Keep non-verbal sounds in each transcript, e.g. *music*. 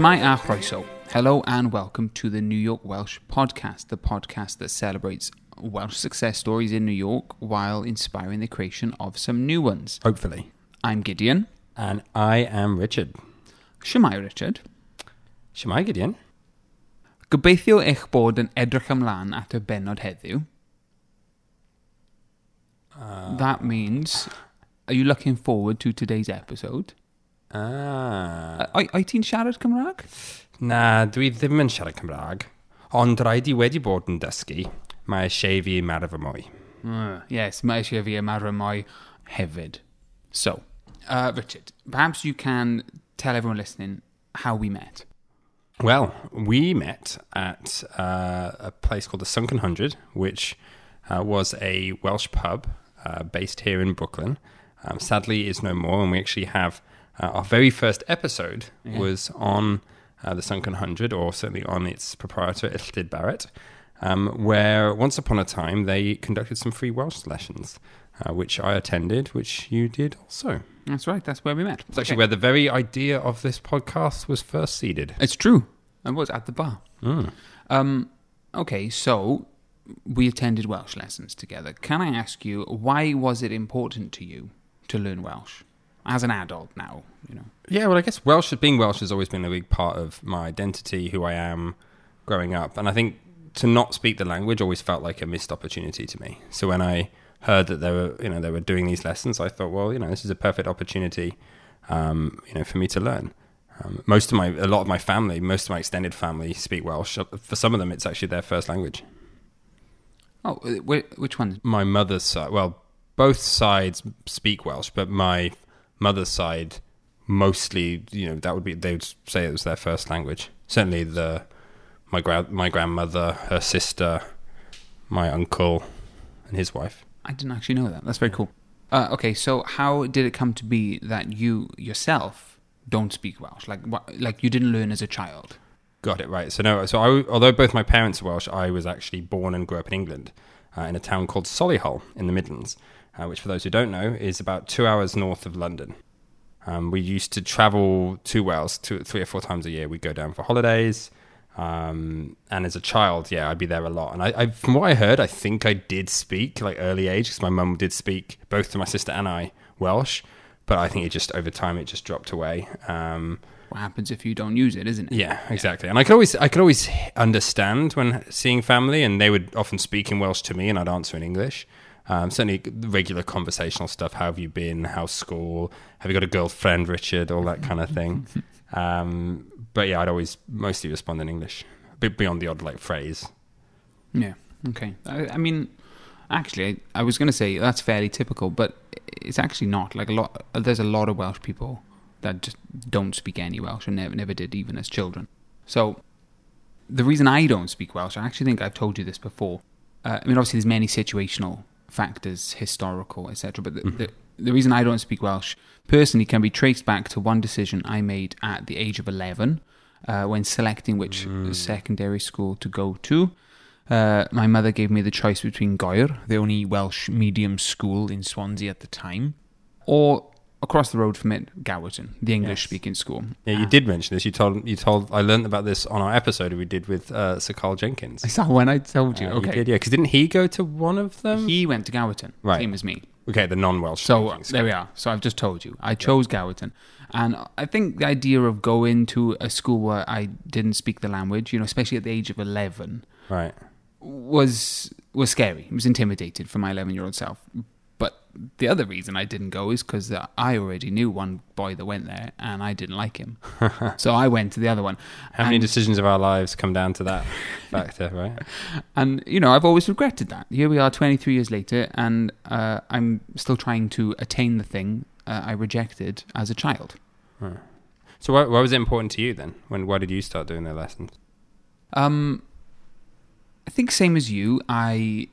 Shemai a chroeso. Hello and welcome to the New York Welsh podcast, the podcast that celebrates Welsh success stories in New York while inspiring the creation of some new ones. Hopefully. I'm Gideon. And I am Richard. Shemai, Richard. Shemai Gideon. Gobeithio eich bod yn edrych ymlaen at y benod heddiw. Ah. that means, are you looking forward to today's episode? Ah. Oi ti'n siarad Cymraeg? Na, dwi ddim yn siarad Cymraeg. Ond rhaid i wedi bod yn dysgu, mae eisiau fi fy mwy. Uh, yes, mae eisiau fi ymarfer mwy hefyd. So, uh, Richard, perhaps you can tell everyone listening how we met. Well, we met at uh, a place called the Sunken Hundred, which uh, was a Welsh pub uh, based here in Brooklyn. Um, sadly, is no more, and we actually have uh, our very first episode was on uh, the Sunken Hundred, or certainly on its proprietor, Illtyd Barrett, um, where once upon a time they conducted some free Welsh lessons, uh, which I attended, which you did also. That's right, that's where we met. It's actually where the very idea of this podcast was first seeded. It's true. I was at the bar. Mm. Um, okay, so we attended Welsh lessons together. Can I ask you, why was it important to you to learn Welsh? As an adult now, you know. Yeah, well, I guess Welsh, being Welsh has always been a big part of my identity, who I am growing up. And I think to not speak the language always felt like a missed opportunity to me. So when I heard that they were, you know, they were doing these lessons, I thought, well, you know, this is a perfect opportunity, um, you know, for me to learn. Um, most of my, a lot of my family, most of my extended family speak Welsh. For some of them, it's actually their first language. Oh, which one? My mother's side, well, both sides speak Welsh, but my mother's side mostly, you know, that would be they would say it was their first language. Certainly, the my gra- my grandmother, her sister, my uncle, and his wife. I didn't actually know that. That's very cool. Uh, okay, so how did it come to be that you yourself don't speak Welsh? Like, what, like you didn't learn as a child? Got it right. So no. So I, although both my parents are Welsh, I was actually born and grew up in England, uh, in a town called Solihull in the Midlands, uh, which, for those who don't know, is about two hours north of London. Um, we used to travel to Wales two, three or four times a year. We'd go down for holidays. Um, and as a child, yeah, I'd be there a lot. And I, I from what I heard, I think I did speak like early age because my mum did speak both to my sister and I Welsh. But I think it just over time it just dropped away. Um, What happens if you don't use it, isn't it? yeah, exactly. And I could always I could always understand when seeing family, and they would often speak in Welsh to me, and I'd answer in English. Um, certainly, regular conversational stuff. How have you been? How's school? Have you got a girlfriend, Richard? All that kind of thing. *laughs* um, but yeah, I'd always mostly respond in English, A bit beyond the odd like phrase. Yeah. Okay. I, I mean, actually, I, I was going to say that's fairly typical, but it's actually not. Like a lot, there's a lot of Welsh people that just don't speak any Welsh and never, never did, even as children. So, the reason I don't speak Welsh, I actually think I've told you this before. Uh, I mean, obviously, there's many situational factors, historical, etc. But the, the the reason I don't speak Welsh personally can be traced back to one decision I made at the age of 11 uh, when selecting which secondary school to go to. Uh, my mother gave me the choice between Gŵyr, the only Welsh medium school in Swansea at the time, or across the road from it, Gowerton, the English speaking school. Yeah, you did mention this. You told you told I learned about this on our episode we did with uh, Sir Karl Jenkins. Is that when I told you? Uh, okay. did, yeah. Because didn't he go to one of them? He went to Gowerton, Right. same as me. okay, the non-Welsh. So uh, there we are. So I've just told you. I chose Gowerton. And I think the idea of going to a school where I didn't speak the language, you know, especially at the age of 11, Right. was was scary. It was intimidated for my 11 year old self. The other reason I didn't go is because I already knew one boy that went there and I didn't like him. *laughs* so I went to the other one. How many decisions of our lives come down to that *laughs* factor, right? And you know, I've always regretted that. Here we are, 23 years later, and uh, I'm still trying to attain the thing uh, I rejected as a child. So, why, why was it important to you then? When why did you start doing the lessons? Um, I think same as you. I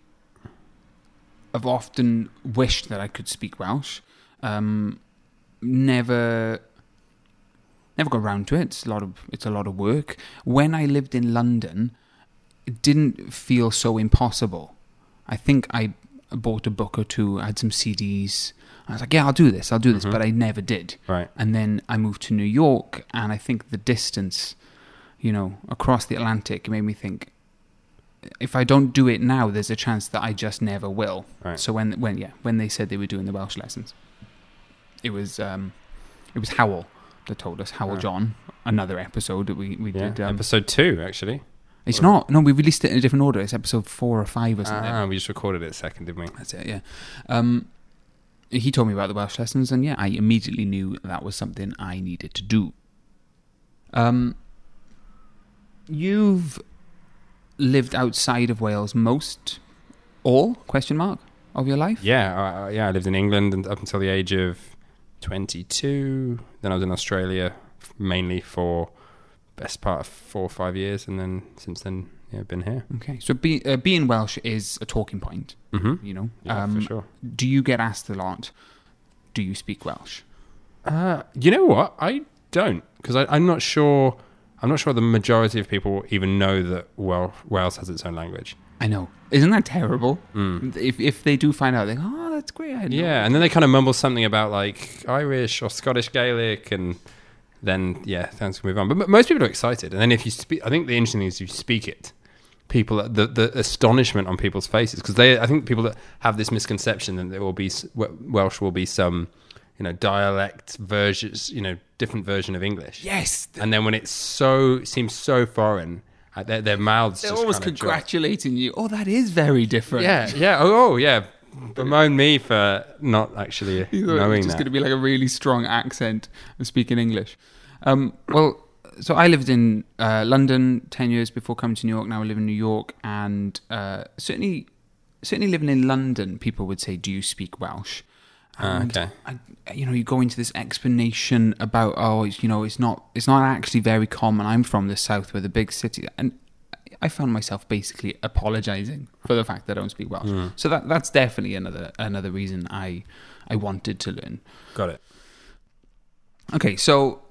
have often wished that I could speak Welsh. Um, never, never got around to it. It's a lot of it's a lot of work. When I lived in London, it didn't feel so impossible. I think I bought a book or two. I had some CDs. I was like, yeah, I'll do this. I'll do this, but I never did. Right. And then I moved to New York, and I think the distance, you know, across the Atlantic made me think if I don't do it now, there's a chance that I just never will. Right. So when when yeah, when they said they were doing the Welsh lessons, it was um, it was Howell that told us Howell Ah. John. Another episode that we we Yeah. did. Um, Episode two, actually. it's not no, we released it in a different order. It's episode four or five or something. Ah, we just recorded it second, didn't we? That's it, yeah. Um, he told me about the Welsh lessons, and yeah, I immediately knew that was something I needed to do. Um, you've lived outside of Wales most, all question mark of your life. Yeah, uh, yeah. I lived in England up until the age of twenty-two. Then I was in Australia mainly for best part of four or five years, and then since then, yeah, I've been here. Okay, so be, uh, being Welsh is a talking point. Mm-hmm. You know, Yeah, um, for sure. do you get asked a lot? Do you speak Welsh? Uh, you know what? I don't because I'm not sure. I'm not sure the majority of people even know that Wales has its own language. I know, isn't that terrible? If if they do find out, they go, "Oh, that's great." Yeah, and then they kind of mumble something about like Irish or Scottish Gaelic, and then yeah, things can move on. But m- most people are excited, and then if you speak, I think the interesting thing is you speak it. People, the the astonishment on people's faces because they, I think people that have this misconception that there will be Welsh will be some, you know, dialect versions, you know, different version of English. Yes, and then when it's so seems so foreign, uh, their, their mouths they're just drop. congratulating you. Oh, that is very different. Yeah, yeah. Oh, oh, yeah. Bemoan me for not actually You thought it was knowing just that. going to be like a really strong accent of speaking English. Um, well, so I lived in uh, London ten years before coming to New York. Now I live in New York, and uh, certainly, certainly living in London, people would say, "Do you speak Welsh?" Ah, And okay. I, you know, you go into this explanation about, oh, it's, you know, it's not, it's not actually very common. I'm from the south, where the big city, and I found myself basically apologizing for the fact that I don't speak Welsh. Hmm. So that that's definitely another another reason I I wanted to learn. Got it. Okay, so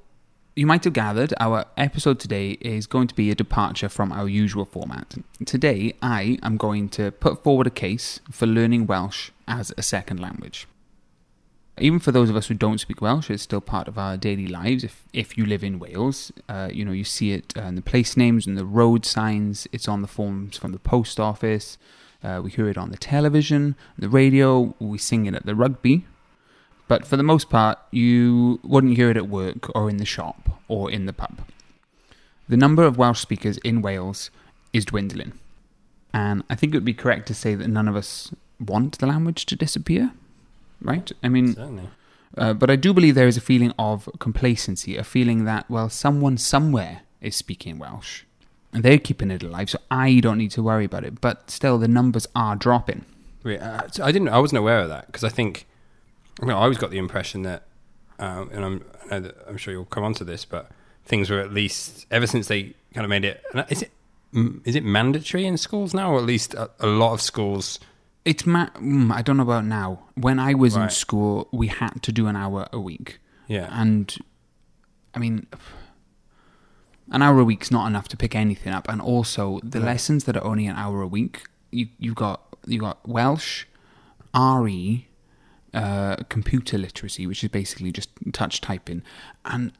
you might have gathered our episode today is going to be a departure from our usual format. Today, I am going to put forward a case for learning Welsh as a second language. Even for those of us who don't speak Welsh, it's still part of our daily lives. If if you live in Wales, uh, you know you see it uh, in the place names and the road signs. It's on the forms from the post office. Uh, we hear it on the television, the radio. We sing it at the rugby. But for the most part, you wouldn't hear it at work or in the shop or in the pub. The number of Welsh speakers in Wales is dwindling. And I think it would be correct to say that none of us want the language to disappear, right? I mean, Certainly. uh, but I do believe there is a feeling of complacency, a feeling that, well, someone somewhere is speaking Welsh and they're keeping it alive, so I don't need to worry about it. But still, the numbers are dropping. Wait, uh, so I didn't. I wasn't aware of that because I think. You know, I always got the impression that, um, and I'm, I know that I'm sure you'll come on to this, but things were at least ever since they kind of made it. Is it mm, it mandatory in schools now, or at least a, a lot of schools? It's ma- mm, I don't know about now. When I was in Right. school, we had to do an hour a week, Yeah, and I mean, an hour a week's not enough to pick anything up. And also, the lessons that are only an hour a week, you you got you got Welsh, RE, uh, computer literacy, which is basically just touch typing, and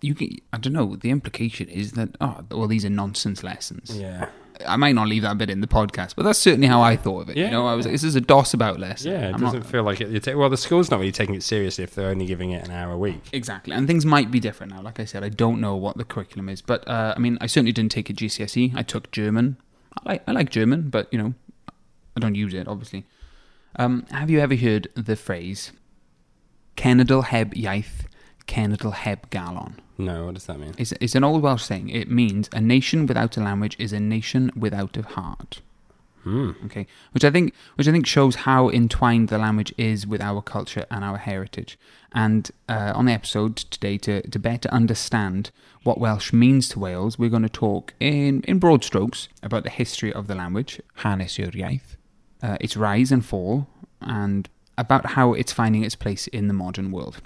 you get. I don't know. The implication is that oh, well, these are nonsense lessons. yeah, I might not leave that bit in the podcast, but that's certainly how I thought of it. Yeah. You know, I was like, this is a DOS about lesson. yeah. It I'm doesn't not, feel like it. Take, well, the school's not really taking it seriously if they're only giving it an hour a week. exactly, and things might be different now. Like I said, I don't know what the curriculum is, but uh, I mean, I certainly didn't take a GCSE. I took German. I like I like German, but you know, I don't use it obviously. Um, have you ever heard the phrase "Cenedl heb iaith, cenedl heb galon"? No, what does that mean? It's, it's an old Welsh saying. It means a nation without a language is a nation without a heart. Hmm. Okay, which I think, which I think shows how entwined the language is with our culture and our heritage. And uh, on the episode today, to to better understand what Welsh means to Wales, we're going to talk in in broad strokes about the history of the language, hanes uh, its rise and fall, and about how it's finding its place in the modern world.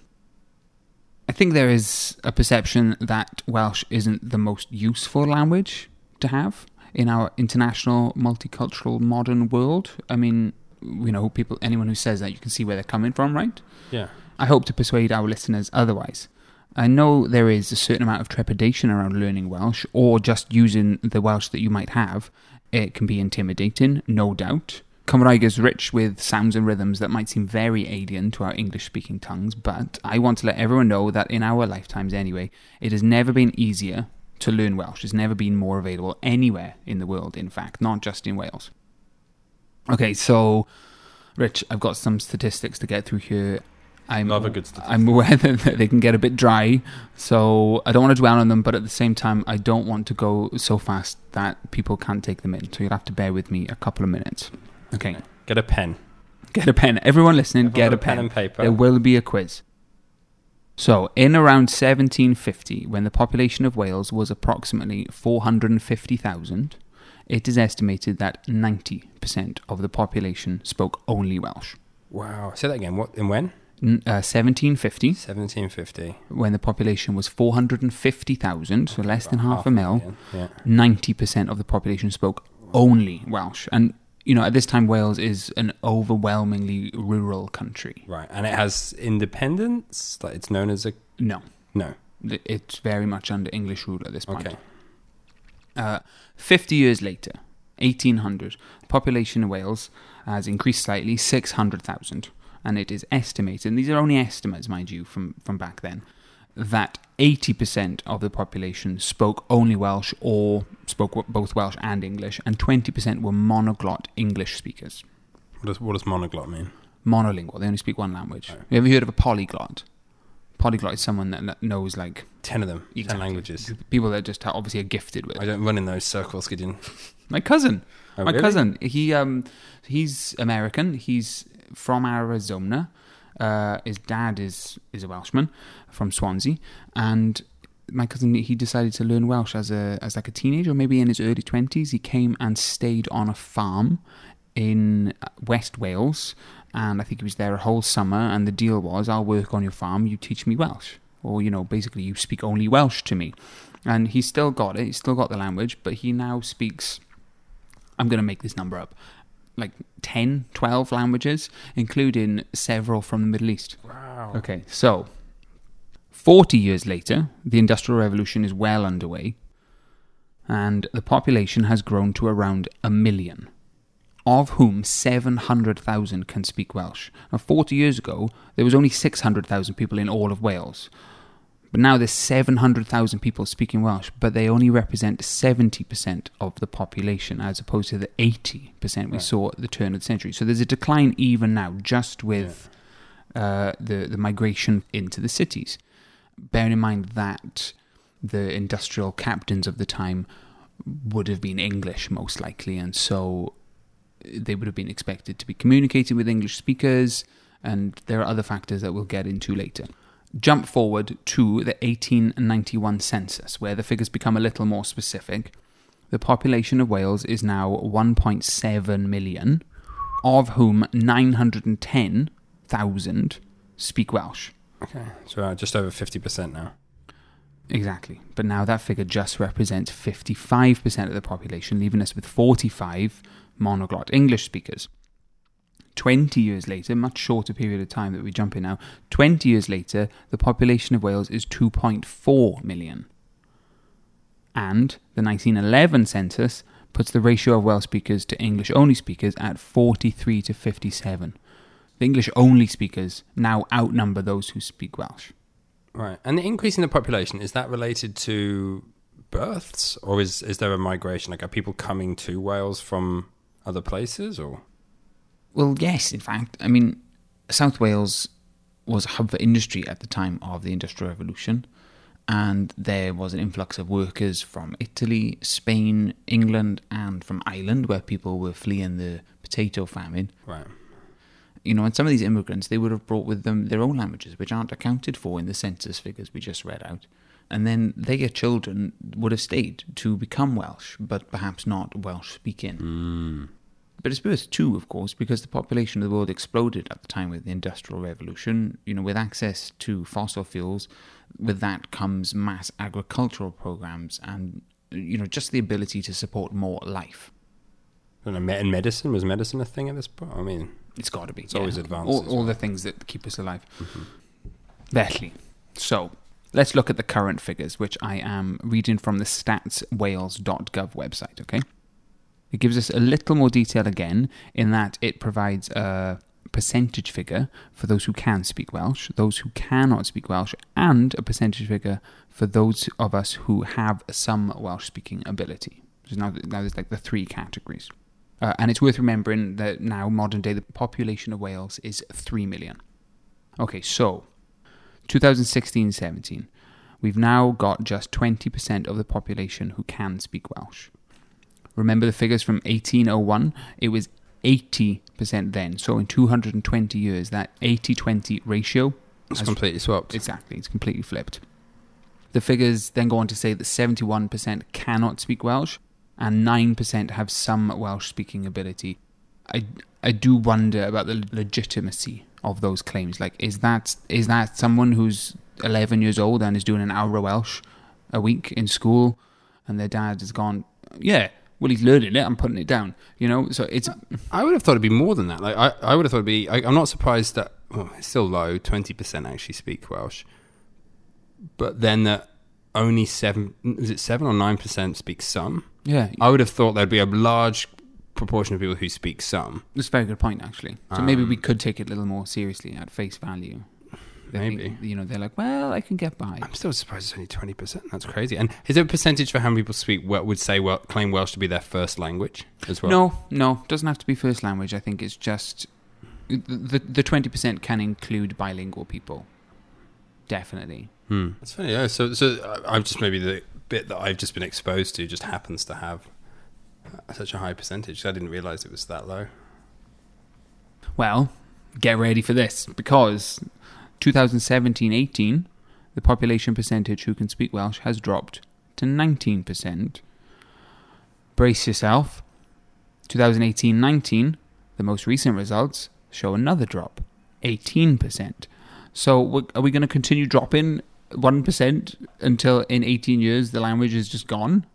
I think there is a perception that Welsh isn't the most useful language to have. in our international, multicultural, modern world. I mean, you know, people, anyone who says that, you can see where they're coming from, right? Yeah. I hope to persuade our listeners otherwise. I know there is a certain amount of trepidation around learning Welsh or just using the Welsh that you might have. It can be intimidating, no doubt. Cymraeg is rich with sounds and rhythms that might seem very alien to our English speaking tongues, but I want to let everyone know that in our lifetimes anyway, it has never been easier to learn Welsh. It's never been more available anywhere in the world, in fact, not just in Wales. Okay, so, Rich, I've got some statistics to get through here. I'm, a good statistic. I'm *laughs* aware that they can get a bit dry, so I don't want to dwell on them, but at the same time, I don't want to go so fast that people can't take them in. So you'll have to bear with me a couple of minutes. Okay, Get a pen. get a pen. Everyone listening, Everyone get got a pen. and paper. There will be a quiz. So, in around 1750, when the population of Wales was approximately 450,000, it is estimated that 90% of the population spoke only Welsh. Wow. Say that again. What? In when? Uh, 1750, 1750. when the population was 450,000, so less than About half a mil. Yeah. 90% of the population spoke only Welsh. And, you know, at this time, Wales is an overwhelmingly rural country. Right. And it has independence. Like it's known as a No, no. it's very much under English rule at this point. Okay. Uh, 50 years later, 1800, population of Wales has increased slightly, 600,000. And it is estimated, and these are only estimates, mind you, from, from back then, that 80% of the population spoke only Welsh or spoke both Welsh and English, and 20% were monoglot English speakers. What does what does monoglot mean? Monolingual, they only speak one language. Right. Have you ever heard of a polyglot? Polyglot is someone that knows, like, Ten of them. Ten languages. people that just obviously are gifted with. I don't run in those circles, Gideon. *laughs* My cousin. Oh, My really? cousin, he um, he's American. He's from Arizona. Uh, his dad is is a Welshman from Swansea, and my cousin he decided to learn Welsh as a as like a teenager, or maybe in his early twenties. He came and stayed on a farm in West Wales, and I think he was there a whole summer. And the deal was, I'll work on your farm, you teach me Welsh, or you know, basically you speak only Welsh to me. And he's still got it. He's still got the language, but he now speaks. I'm going to make this number up. Like 10, 12 languages, including several from the Middle East. Wow. Okay, so 40 years later, the Industrial Revolution is well underway, and the population has grown to around a million, of whom 700,000 can speak Welsh. Now, 40 years ago, there was only 600,000 people in all of Wales. But now there's 700,000 people speaking Welsh, but they only represent 70% of the population as opposed to the 80% we Right. saw at the turn of the century. So there's a decline even now, just with uh, the, the migration into the cities. Bearing in mind that the industrial captains of the time would have been English most likely, and so they would have been expected to be communicating with English speakers, and there are other factors that we'll get into later. Jump forward to the 1891 census, where the figures become a little more specific. The population of Wales is now 1.7 million, of whom 910,000 speak Welsh. Okay. So uh, just over fifty percent now. Exactly. But now that figure just represents 55% of the population, leaving us with 45 monoglot English speakers. 20 years later, much shorter period of time that we jump in now, 20 years later, the population of Wales is 2.4 million. And the 1911 census puts the ratio of Welsh speakers to English only speakers at 43 to 57. The English only speakers now outnumber those who speak Welsh. Right. And the increase in the population is that related to births, or is is there a migration? Like, are people coming to Wales from other places, or Well, yes, in fact. I mean, South Wales was a hub for industry at the time of the Industrial Revolution, and there was an influx of workers from Italy, Spain, England, and from Ireland, where people were fleeing the potato famine. right? You know, and some of these immigrants, they would have brought with them their own languages, which aren't accounted for in the census figures we just read out. And then their children would have stayed to become Welsh, but perhaps not Welsh speaking. Mm. But it's worse too, of course, because the population of the world exploded at the time with the Industrial Revolution. You know, with access to fossil fuels, with that comes mass agricultural programs and you know, just the ability to support more life. I don't know, me- in medicine was medicine a thing at this point? I mean, It's got to be. It's always advanced All, all well. the things that keep us alive. Mm-hmm. Berkeley. So let's look at the current figures, which I am reading from the statswales.gov website. Okay, it gives us a little more detail again in that it provides a percentage figure for those who can speak Welsh, those who cannot speak Welsh, and a percentage figure for those of us who have some Welsh speaking ability. So now, now there's like the three categories. Uh, and it's worth remembering that now, modern day, the population of Wales is 3 million. Okay, so 2016 17, we've now got just 20% of the population who can speak Welsh. Remember the figures from 1801? It was 80% then. So in 220 years, that 80 20 ratio it's has completely swapped. Exactly, it's completely flipped. The figures then go on to say that 71% cannot speak Welsh and 9% have some Welsh speaking ability. I, I do wonder about the legitimacy of those claims. Like, is that is that someone who's 11 years old and is doing an hour of Welsh a week in school and their dad has gone, yeah, well, he's learning it, I'm putting it down. You know, so it's. I would have thought it'd be more than that. Like I, I would have thought it'd be. I, I'm not surprised that well, it's still low. Twenty percent actually speak Welsh, but then that only seven is it seven or nine percent speak some. Yeah, I would have thought there'd be a large proportion of people who speak some. That's a very good point, actually. So maybe Um, we could take it a little more seriously at face value. They think- Maybe. you know, they're like, well, I can get by. I'm still surprised it's only twenty percent. That's crazy. And is there a percentage for how many people speak well, would say well, claim Welsh to be their first language as well? No, no, doesn't have to be first language. I think it's just the the twenty percent can include bilingual people. Definitely. Hmm. That's funny. Yeah. So, so I- I've just maybe the bit that I've just been exposed to just happens to have uh, such a high percentage. I didn't realize it was that low. Well, get ready for this because 2017-18, the population percentage who can speak Welsh has dropped to 19%. Brace yourself. 2018-19, the most recent results show another drop, 18%. So are we going to continue dropping 1% until in 18 years the language is just gone?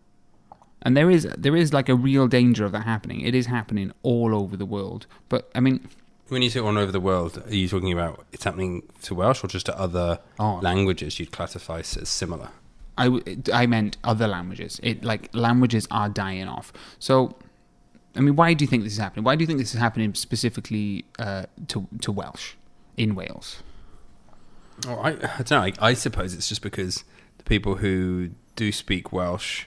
And there is there is like a real danger of that happening. It is happening all over the world. But I mean, When you say all over the world, are you talking about it's happening to Welsh or just to other Oh. languages you'd classify as similar? I, w- I meant other languages. It like languages are dying off. So, I mean, why do you think this is happening? Why do you think this is happening specifically uh, to to Welsh in Wales? Oh, I, I don't know. I, I suppose it's just because the people who do speak Welsh,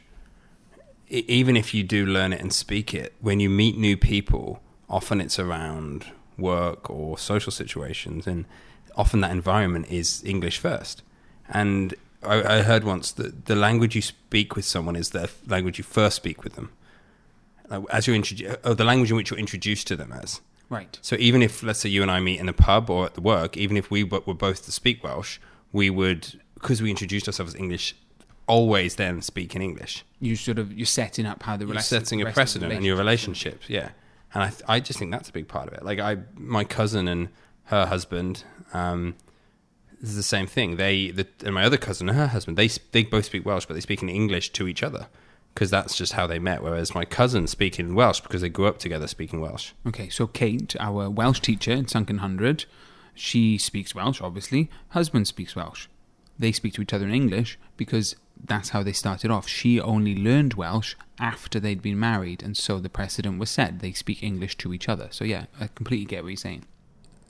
even if you do learn it and speak it, when you meet new people, often it's around work or social situations, and often that environment is English first. And I, I heard once that the language you speak with someone is the language you first speak with them. As you're introduced, or uh, the language in which you're introduced to them as. Right. So even if, let's say, you and I meet in a pub or at the work, even if we were both to speak Welsh, we would, because we introduced ourselves as English, always then speak in English. You sort of you're setting up how the You're setting a rest of precedent in your relationships, yeah. And I, I just think that's a big part of it. Like I, my cousin and her husband, um, is the same thing. They, the, and my other cousin and her husband, they they both speak Welsh, but they speak in English to each other because that's just how they met. Whereas my cousin speak in Welsh because they grew up together speaking Welsh. Okay, so Kate, our Welsh teacher in Sunken Hundred, she speaks Welsh, obviously. Husband speaks Welsh. They speak to each other in English because that's how they started off. She only learned Welsh after they'd been married, and so the precedent was set. They speak English to each other. So yeah, I completely get what you're saying.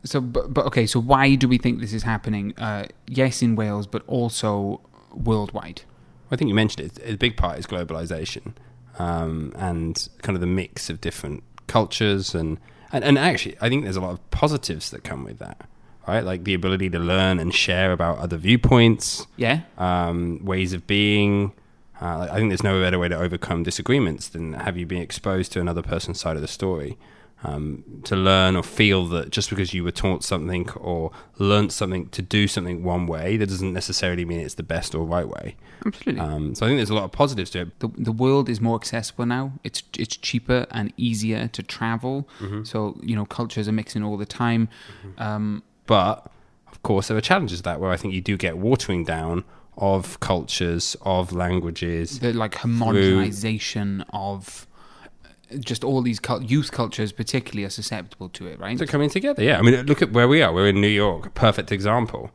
So, but, but okay, so why do we think this is happening? Uh, yes, in Wales, but also worldwide. I think you mentioned it. A big part is globalization um, and kind of the mix of different cultures and, and and actually, I think there's a lot of positives that come with that, right? Like the ability to learn and share about other viewpoints, Yeah, um, ways of being. Uh, I think there's no better way to overcome disagreements than have you been exposed to another person's side of the story. Um, to learn or feel that just because you were taught something or learnt something to do something one way, that doesn't necessarily mean it's the best or right way. absolutely. Um, so I think there's a lot of positives to it. the the world is more accessible now. It's it's cheaper and easier to travel. So you know cultures are mixing all the time. Um, But of course, there are challenges to that where I think you do get watering down of cultures, of languages. the like homogenization of just all these cult- youth cultures, particularly, are susceptible to it, right? They're coming together. Yeah, I mean, look at where we are. We're in New York, a perfect example.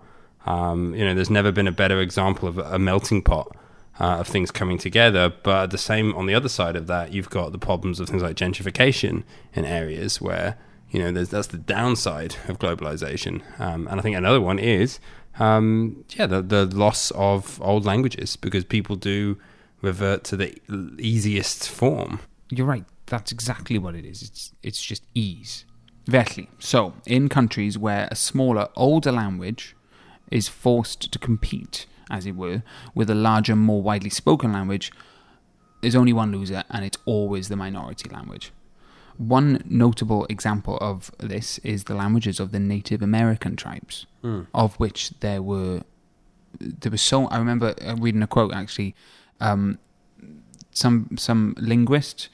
Um, you know, there's never been a better example of a melting pot uh, of things coming together. But at the same, on the other side of that, you've got the problems of things like gentrification in areas where you know that's the downside of globalization. Um, and I think another one is, um, yeah, the, the loss of old languages because people do revert to the easiest form. You're right. That's exactly what it is. It's it's just ease. Vetly. So, in countries where a smaller, older language is forced to compete, as it were, with a larger, more widely spoken language, there's only one loser, and it's always the minority language. One notable example of this is the languages of the Native American tribes, of which there were there was so. I remember uh, reading a quote actually. Um, some some linguist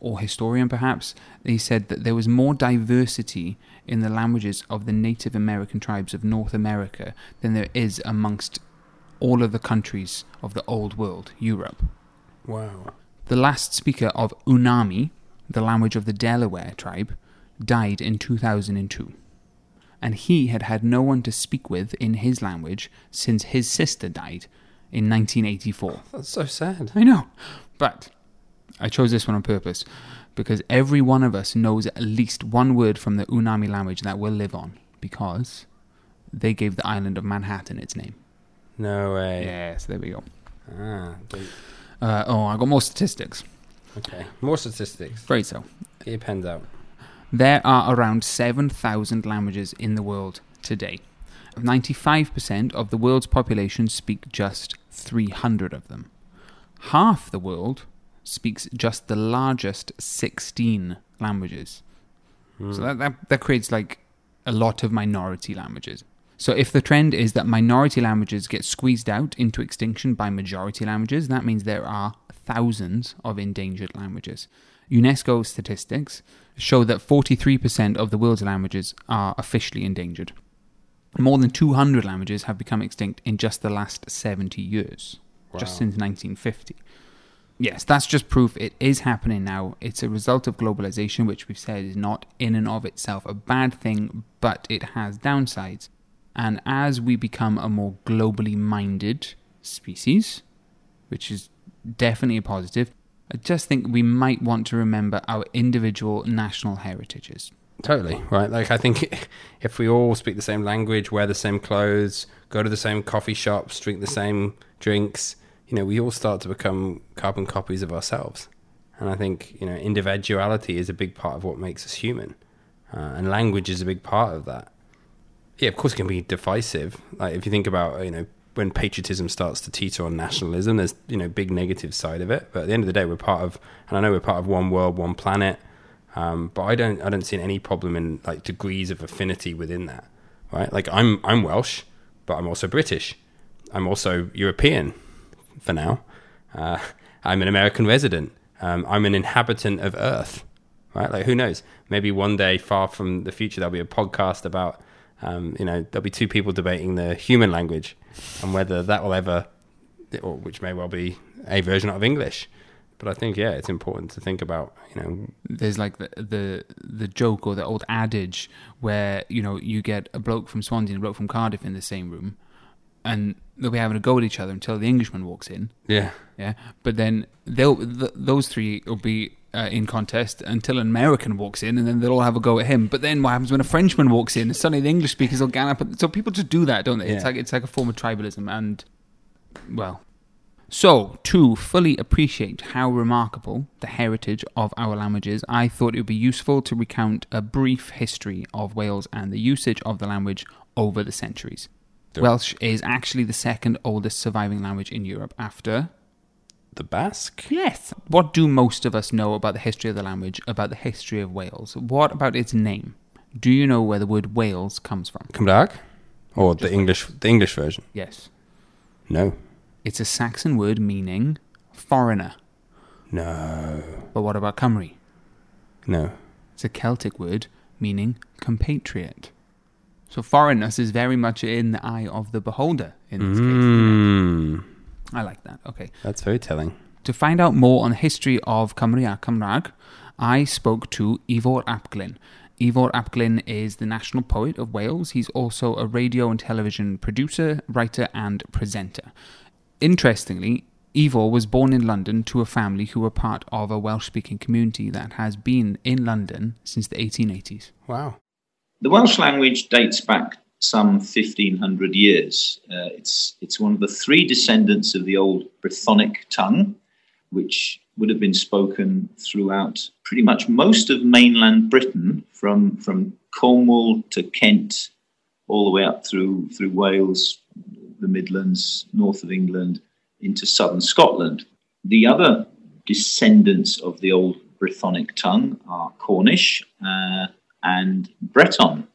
or historian perhaps he said that there was more diversity in the languages of the Native American tribes of North America than there is amongst all of the countries of the old world, Europe. Wow. The last speaker of Unami, the language of the Delaware tribe, died in 2002. And he had had no one to speak with in his language since his sister died in 1984. *laughs* That's so sad. I know. But I chose this one on purpose because every one of us knows at least one word from the Unami language that will live on because they gave the island of Manhattan its name. No way. Yes, there we go. Ah, they- Uh, oh, I got more statistics. Okay. More statistics. Very so. Get your pens out. There are around 7,000 languages in the world today. 95% of the world's population speak just 300 of them. Half the world speaks just the largest 16 languages. So hmm. that, that, that creates like a lot of minority languages. So if the trend is that minority languages get squeezed out into extinction by majority languages, that means there are thousands of endangered languages. UNESCO statistics show that 43% of the world's languages are officially endangered. More than 200 languages have become extinct in just the last 70 years, just since 1950. Yes, that's just proof it is happening now. It's a result of globalization, which we've said is not in and of itself a bad thing, but it has downsides. And as we become a more globally minded species, which is definitely a positive, I just think we might want to remember our individual national heritages. Totally right. Like I think *laughs* if we all speak the same language, wear the same clothes, go to the same coffee shops, drink the same drinks, you know, we all start to become carbon copies of ourselves. And I think you know, individuality is a big part of what makes us human, uh, and language is a big part of that. Yeah, of course, it can be divisive. Like if you think about you know when patriotism starts to teeter on nationalism, there's you know big negative side of it. But at the end of the day, we're part of, and I know we're part of one world, one planet. Um, but I don't I don't see any problem in like degrees of affinity within that, right? Like I'm I'm Welsh, but I'm also British. I'm also European, for now. Uh, *laughs* I'm an American resident. Um, I'm an inhabitant of Earth, right? Like who knows? Maybe one day, far from the future, there'll be a podcast about, um, you know, there'll be two people debating the human language and whether that will ever, or which may well be a version of English. But I think yeah, it's important to think about, you know, There's like the, the the joke or the old adage where you know you get a bloke from Swansea and a bloke from Cardiff in the same room, and they'll be having a go at each other until the Englishman walks in. yeah, Yeah, but then they'll th- those three will be uh, in contest until an American walks in, and then they'll all have a go at him. But then what happens when a Frenchman walks in? Suddenly the English speakers will gang up. So people just do that, don't they? It's like it's like a form of tribalism, and well. So, to fully appreciate how remarkable the heritage of our languages, I thought it would be useful to recount a brief history of Wales and the usage of the language over the centuries. Welsh is actually the second oldest surviving language in Europe after the Basque. Yes. What do most of us know about the history of the language, about the history of Wales? What about its name? Do you know where the word Wales comes from? Cymraeg, or the English the English version. Yes. No, It's a Saxon word meaning foreigner. no, But what about Cymru? no. It's a Celtic word meaning compatriot. So foreignness is very much in the eye of the beholder in this case. I like that. Okay. that's very telling. To find out more on the history of Cymru a Cymraeg, I spoke to Ifor ap Glyn. Ivor Apglin is the national poet of Wales. He's also a radio and television producer, writer, and presenter. Interestingly, Ifor was born in London to a family who were part of a Welsh speaking community that has been in London since the 1880s. Wow. The Welsh language dates back some 1500 years. Uh, it's, it's one of the three descendants of the old Brythonic tongue, which would have been spoken throughout pretty much most of mainland Britain, from, from Cornwall to Kent, all the way up through, through Wales, the Midlands, north of England, into southern Scotland. The other descendants of the old Brythonic tongue are Cornish uh, and Breton.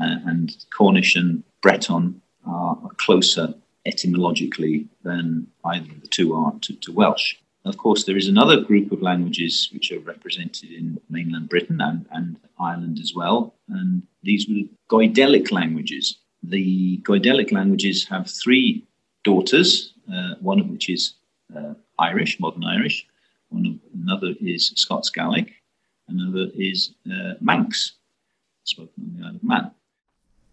Uh, and Cornish and Breton are, closer etymologically than either of the two are to, to Welsh. Of course, there is another group of languages which are represented in mainland Britain and, and Ireland as well, and these were Goidelic languages. The Goidelic languages have three daughters, uh, one of which is uh, Irish, modern Irish, one of, another is Scots Gaelic, another is uh, Manx, spoken on the Isle of Man.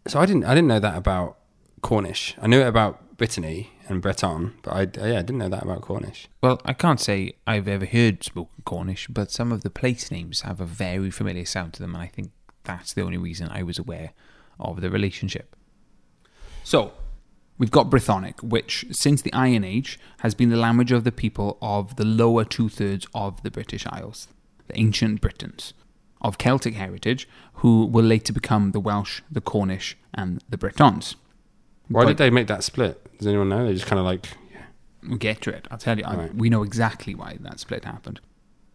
So I didn't I didn't know that about Cornish. I knew it about Brittany and Breton, but I yeah I didn't know that about Cornish. Well, I can't say I've ever heard spoken Cornish, but some of the place names have a very familiar sound to them, and I think that's the only reason I was aware of the relationship. So, we've got Brythonic, which, since the Iron Age, has been the language of the people of the lower two thirds of the British Isles, the ancient Britons, of Celtic heritage, who will later become the Welsh, the Cornish, and the Bretons. Why But- did they make that split? Does anyone know? They just kind of like Yeah. We'll get to it. I'll tell you. I, we know exactly why that split happened.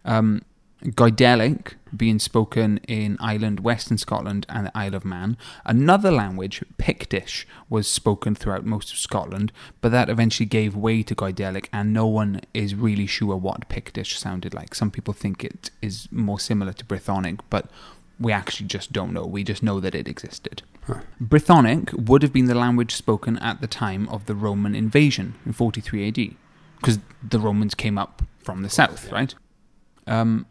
Um, Goidelic being spoken in Ireland, Western Scotland, and the Isle of Man. Another language, Pictish, was spoken throughout most of Scotland, but that eventually gave way to Goidelic, and no one is really sure what Pictish sounded like. Some people think it is more similar to Brythonic, but we actually just don't know. We just know that it existed. Brythonic would have been the language spoken at the time of the Roman invasion in 43 AD, because the Romans came up from the south, right? Um,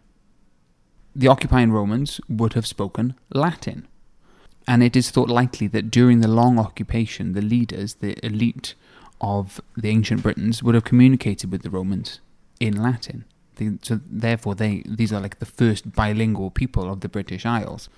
the occupying Romans would have spoken Latin. And it is thought likely that during the long occupation, the leaders, the elite of the ancient Britons, would have communicated with the Romans in Latin. They, so therefore, they these are like the first bilingual people of the British Isles.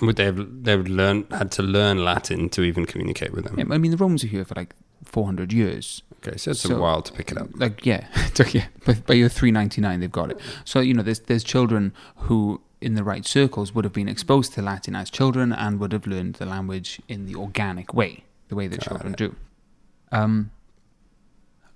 would they have they would learn had to learn Latin to even communicate with them? Yeah, I mean, the Romans are here for like 400 years. Okay, so it's So- a while to pick it up. Like, yeah, *laughs* it took- yeah. By, by year 399, they've got it. So, you know, there's, there's children who, in the right circles, would have been exposed to Latin as children and would have learned the language in the organic way, the way that Got children it. do. Um,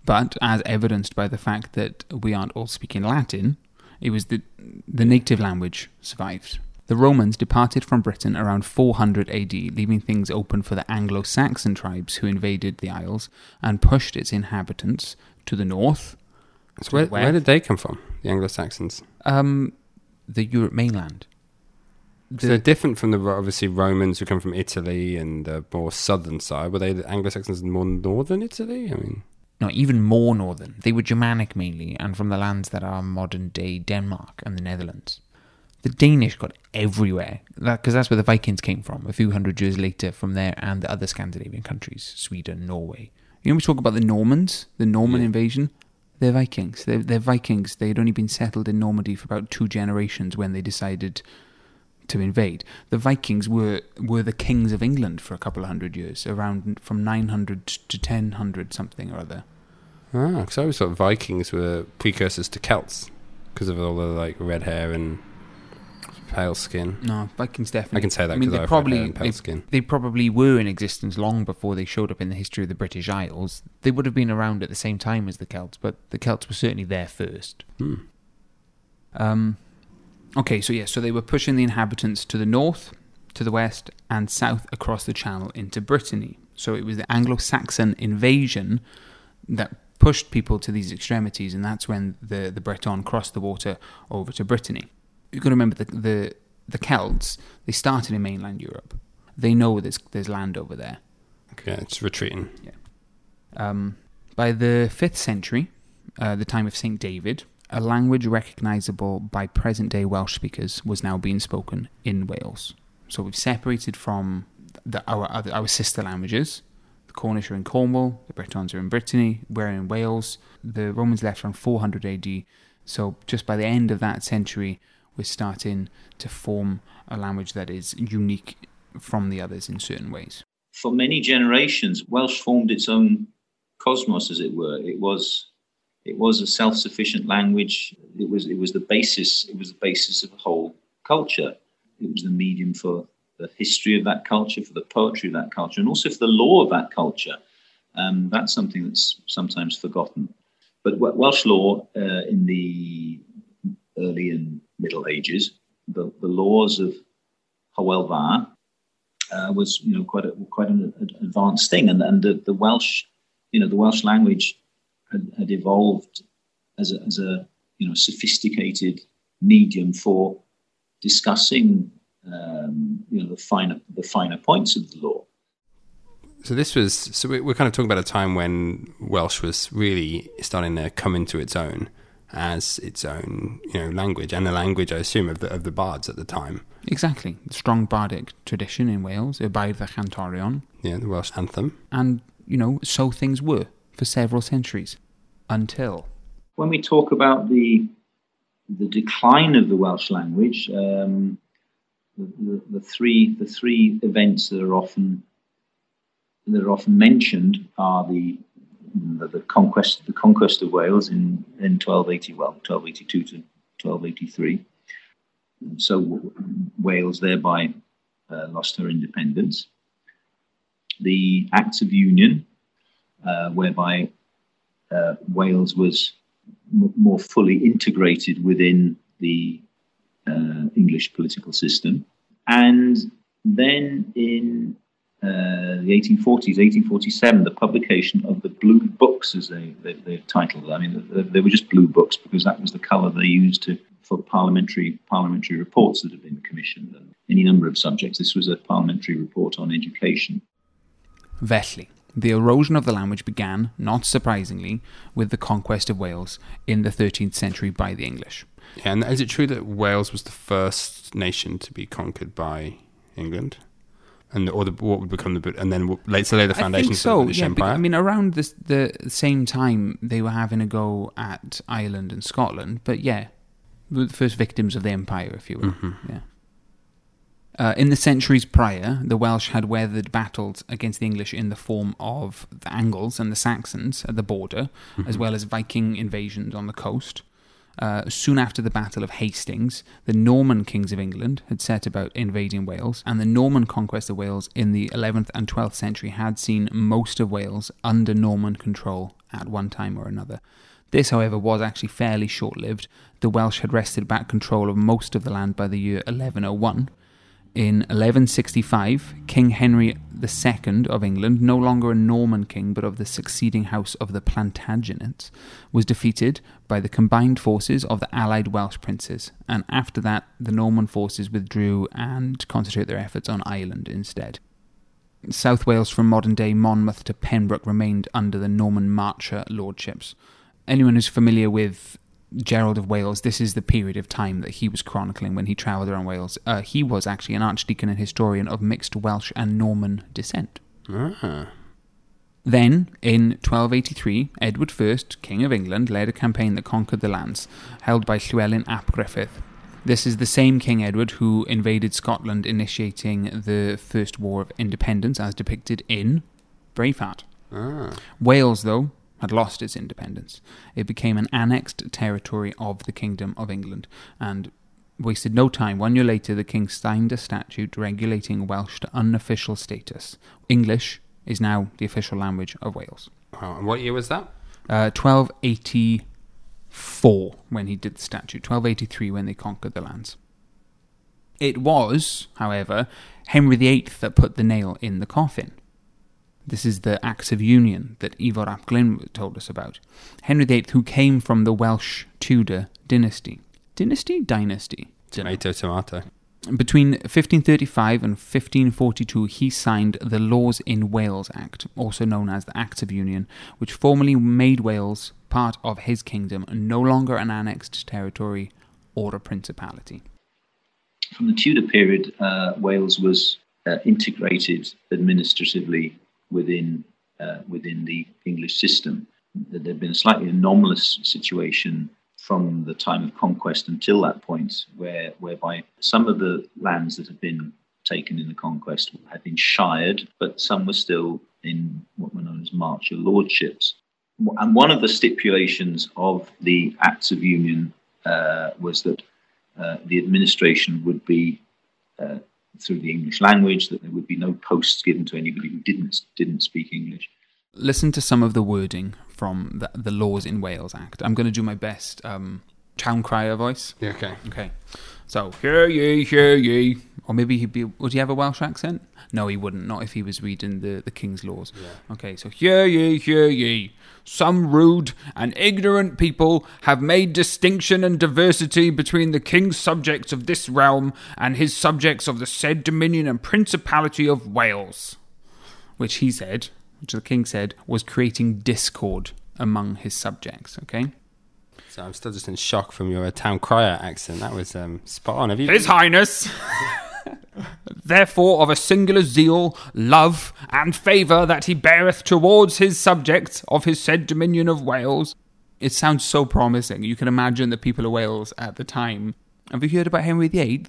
but as evidenced by the fact that we aren't all speaking Latin, it was the, the native language survived. The Romans departed from Britain around 400 AD, leaving things open for the Anglo Saxon tribes who invaded the Isles and pushed its inhabitants to the north, So where, where did they come from? The Anglo Saxons. um, the Europe mainland. So they're different from the obviously Romans who come from Italy and the more southern side. Were they the Anglo Saxons in more northern Italy? I mean, No, even more northern. They were Germanic mainly, and from the lands that are modern day Denmark and the Netherlands. The Danish got everywhere, because that's where the Vikings came from. A few hundred years later, from there and the other Scandinavian countries, Sweden, Norway. You know, we talk about the Normans, the Norman Yeah. invasion. They're Vikings. They're, they're Vikings. They had only been settled in Normandy for about two generations when they decided to invade. The Vikings were were the kings of England for a couple of hundred years, around from 900 to 1000 something or other. ah, because I always thought Vikings were precursors to Celts because of all the like red hair and pale skin. No, Vikings definitely. I can say that I mean, because they I probably pale they, skin. they probably were in existence long before they showed up in the history of the British Isles. They would have been around at the same time as the Celts, but the Celts were certainly there first. Hmm. Um, okay, so yeah, so they were pushing the inhabitants to the north, to the west, and south across the Channel into Brittany. So it was the Anglo-Saxon invasion that pushed people to these extremities, and that's when the the Breton crossed the water over to Brittany. You've got to remember the the the Celts. They started in mainland Europe. they know there's there's land over there. Yeah, it's retreating. Yeah. Um, by the 5th century, uh, the time of St. David, a language recognizable by present day Welsh speakers was now being spoken in Wales. So we've separated from the, our, other, our sister languages. The Cornish are in Cornwall, the Bretons are in Brittany, we're in Wales. The Romans left around 400 AD. So just by the end of that century, we're starting to form a language that is unique from the others in certain ways. For many generations, Welsh formed its own cosmos, as it were. It was it was a self-sufficient language. It was it was the basis. It was the basis of a whole culture. It was the medium for the history of that culture, for the poetry of that culture, and also for the law of that culture. Um, that's something that's sometimes forgotten. But Welsh law uh, in the early and Middle Ages, the, the laws of Hywel Dda uh, was you know quite a, quite an advanced thing, and and the, the Welsh you know the Welsh language had, had evolved as a, as a you know sophisticated medium for discussing um, you know the finer the finer points of the law. So this was so we're kind of talking about a time when Welsh was really starting to come into its own as its own you know language and the language I assume of the of the bards at the time. Exactly, the strong bardic tradition in Wales, y beirdd a chantorion. Yeah, the Welsh anthem. And you know so things were for several centuries until. When we talk about the the decline of the Welsh language, um, the, the, the, three the three events that are often that are often mentioned are the the, the conquest the conquest of Wales in, in 1280 well 1282 to 1283. So Wales thereby uh, lost her independence. The Acts of Union, uh, whereby uh, Wales was m- more fully integrated within the uh, English political system. And then in uh, the 1840s, 1847, the publication of the Blue Books, as they, they, they've titled I mean, they, they, were just blue books because that was the colour they used to, for parliamentary parliamentary reports that had been commissioned on any number of subjects. This was a parliamentary report on education. Felly, the erosion of the language began, not surprisingly, with the conquest of Wales in the 13th century by the English. Yeah, and is it true that Wales was the first nation to be conquered by England? And or the, what would become the and then later lay the foundations so, of the British yeah, Empire. I mean, around this, the same time they were having a go at Ireland and Scotland, but yeah, the first victims of the empire, if you will. Mm-hmm. Yeah. Uh, in the centuries prior, the Welsh had weathered battles against the English in the form of the Angles and the Saxons at the border, Mm-hmm. as well as Viking invasions on the coast. Uh, soon after the Battle of Hastings, the Norman kings of England had set about invading Wales, and the Norman conquest of Wales in the 11th and 12th century had seen most of Wales under Norman control at one time or another. This, however, was actually fairly short lived. The Welsh had wrested back control of most of the land by the year 1101. In 1165, King Henry II of England, no longer a Norman king but of the succeeding house of the Plantagenets, was defeated by the combined forces of the allied Welsh princes, and after that, the Norman forces withdrew and concentrated their efforts on Ireland instead. South Wales from modern day Monmouth to Pembroke remained under the Norman Marcher lordships. Anyone who's familiar with Gerald of Wales, this is the period of time that he was chronicling when he travelled around Wales. Uh, he was actually an archdeacon and historian of mixed Welsh and Norman descent. ah. Then, in 1283, Edward I, King of England, led a campaign that conquered the lands held by Llywelyn ap Gruffudd. This is the same King Edward who invaded Scotland, initiating the First War of Independence, as depicted in Braveheart. Ah. Wales, though, had lost its independence. It became an annexed territory of the Kingdom of England and wasted no time. One year later, the king signed a statute regulating Welsh to unofficial status. English is now the official language of Wales. Wow. And what year was that? Uh, 1284 when he did the statute, 1283 when they conquered the lands. It was, however, Henry VIII that put the nail in the coffin. This is the Acts of Union that Ifor ap Glyn told us about. Henry VIII, who came from the Welsh Tudor dynasty. Dynasty? Dynasty? Tomato, tomato. Between 1535 and 1542, he signed the Laws in Wales Act, also known as the Acts of Union, which formally made Wales part of his kingdom, no longer an annexed territory or a principality. From the Tudor period, uh, Wales was uh, integrated administratively within uh, within the English system. There had been a slightly anomalous situation from the time of conquest until that point, where whereby some of the lands that had been taken in the conquest had been shired, but some were still in what were known as marcher lordships. And one of the stipulations of the Acts of Union uh, was that uh, the administration would be uh, through the English language, that there would be no posts given to anybody who didn't didn't speak English. Listen to some of the wording from the, the Laws in Wales Act. I'm going to do my best um, town crier voice. Yeah, okay. Okay. So, hear ye, hear ye. Or maybe he'd be, would he have a Welsh accent? No, he wouldn't, not if he was reading the, the King's Laws. Yeah. Okay, so, hear ye, hear ye. Some rude and ignorant people have made distinction and diversity between the King's subjects of this realm and his subjects of the said dominion and principality of Wales. Which he said, which the King said, was creating discord among his subjects, okay? So I'm still just in shock from your uh, town crier accent. That was um, spot on. Have you? His Highness, *laughs* therefore, of a singular zeal, love, and favour that he beareth towards his subjects of his said dominion of Wales. It sounds so promising. You can imagine the people of Wales at the time. Have you heard about Henry VIII?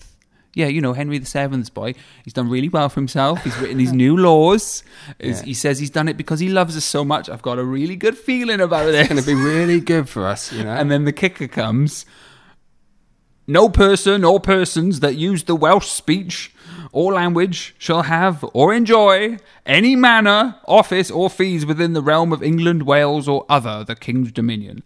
Yeah, you know, Henry VII's boy. He's done really well for himself. He's written these new laws. Yeah. He says he's done it because he loves us so much. I've got a really good feeling about this. It's going to be really good for us, you know. And then the kicker comes No person or persons that use the Welsh speech or language shall have or enjoy any manner, office, or fees within the realm of England, Wales, or other the King's dominion.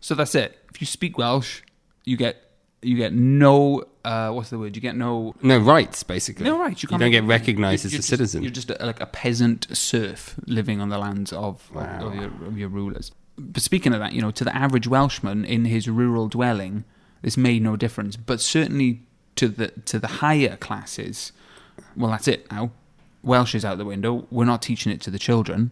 So that's it. If you speak Welsh, you get you get no uh, what's the word? You get no no rights, basically. no rights. You, You can't don't get recognised as a just- citizen. You're just a, like a peasant serf living on the lands of, of- Wow. of, your, of your rulers. But speaking of that, you know, to the average Welshman in his rural dwelling, this made no difference. But certainly to the to the higher classes, well, that's it now. Welsh is out the window. We're not teaching it to the children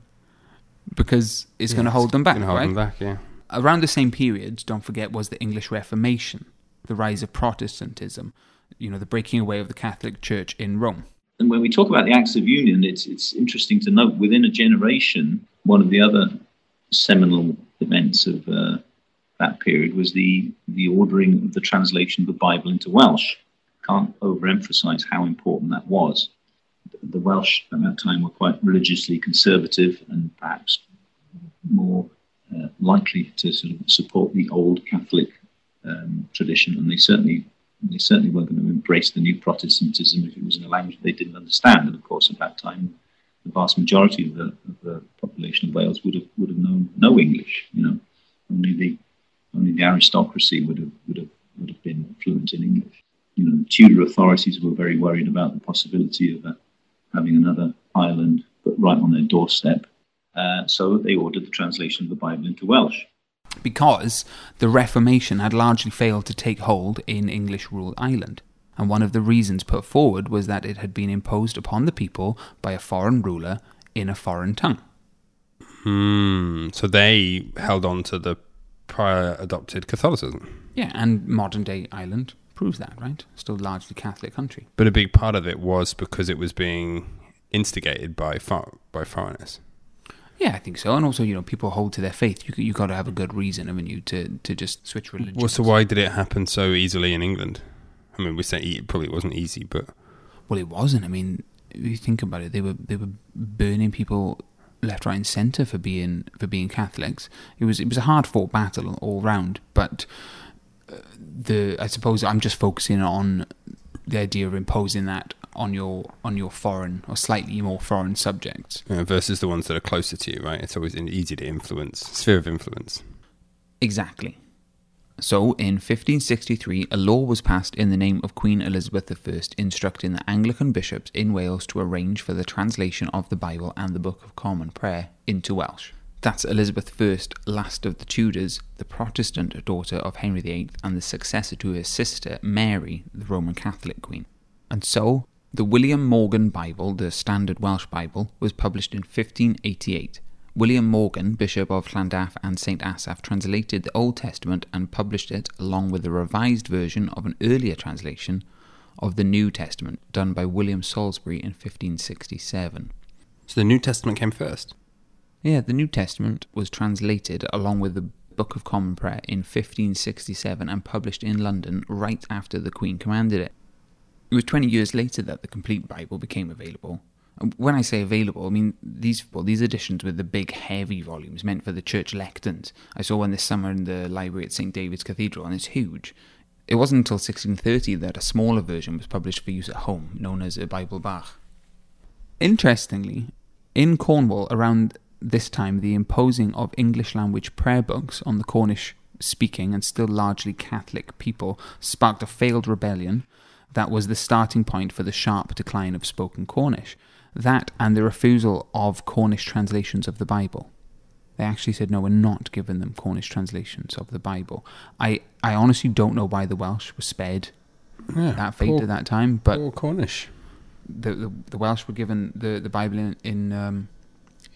because it's going to hold them back. Hold right? them back, yeah. Around the same period, don't forget, was the English Reformation, the rise of Protestantism, you know, the breaking away of the Catholic Church in Rome. And when we talk about the Acts of Union, it's it's interesting to note within a generation, one of the other seminal events of uh, that period was the the ordering of the translation of the Bible into Welsh. Can't overemphasize how important that was. The Welsh at that time were quite religiously conservative and perhaps more uh, likely to sort of support the old Catholic um, tradition, and they certainly they certainly weren't going to embrace the new Protestantism if it was in a language they didn't understand. And of course, at that time, the vast majority of the, of the population of Wales would have would have known no English. You know, only the only the aristocracy would have would have would have been fluent in English. You know, the Tudor authorities were very worried about the possibility of having another Ireland, but right on their doorstep. Uh, so they ordered the translation of the Bible into Welsh. Because the Reformation had largely failed to take hold in English ruled Ireland. And one of the reasons put forward was that it had been imposed upon the people by a foreign ruler in a foreign tongue. Hmm. So they held on to the prior adopted Catholicism. Yeah, and modern day Ireland proves that, right? Still largely Catholic country. But a big part of it was because it was being instigated by far, by foreigners. Yeah, I think so. And also, you know, people hold to their faith. You you got to have a good reason, haven't you, to to just switch religion. Well, so why did it happen so easily in England? I mean, we say it probably wasn't easy, but Well, it wasn't. I mean, if you think about it, they were they were burning people left, right, and centre for being for being Catholics. It was it was a hard fought battle all round. But uh, the I suppose I'm just focusing on the idea of imposing that on your on your foreign or slightly more foreign subjects. uh, versus the ones that are closer to you, right? It's always easy to influence, sphere of influence. Exactly. So, in 1563, a law was passed in the name of Queen Elizabeth I, instructing the Anglican bishops in Wales to arrange for the translation of the Bible and the Book of Common Prayer into Welsh. That's Elizabeth I, last of the Tudors, the Protestant daughter of Henry VIII, and the successor to her sister Mary, the Roman Catholic Queen. And so, the William Morgan Bible, the Standard Welsh Bible, was published in 1588. William Morgan, Bishop of Llandaff and St Asaph, translated the Old Testament and published it along with a revised version of an earlier translation of the New Testament done by William Salesbury in 1567. So the New Testament came first? Yeah, the New Testament was translated along with the Book of Common Prayer in 1567 and published in London right after the Queen commanded it. It was 20 years later that the complete Bible became available. When I say available, I mean these well, these editions were the big, heavy volumes meant for the church lecterns. I saw one this summer in the library at St David's Cathedral, and it's huge. It wasn't until 1630 that a smaller version was published for use at home, known as a Bible Bach. Interestingly, in Cornwall around this time the imposing of English language prayer books on the Cornish speaking and still largely Catholic people sparked a failed rebellion that was the starting point for the sharp decline of spoken Cornish. That and the refusal of Cornish translations of the Bible. They actually said, no, we're not giving them Cornish translations of the Bible. I, I honestly don't know why the Welsh were spared Yeah, that fate poor- at that time, but poor Cornish. the, the, the Welsh were given the, the Bible in in, um,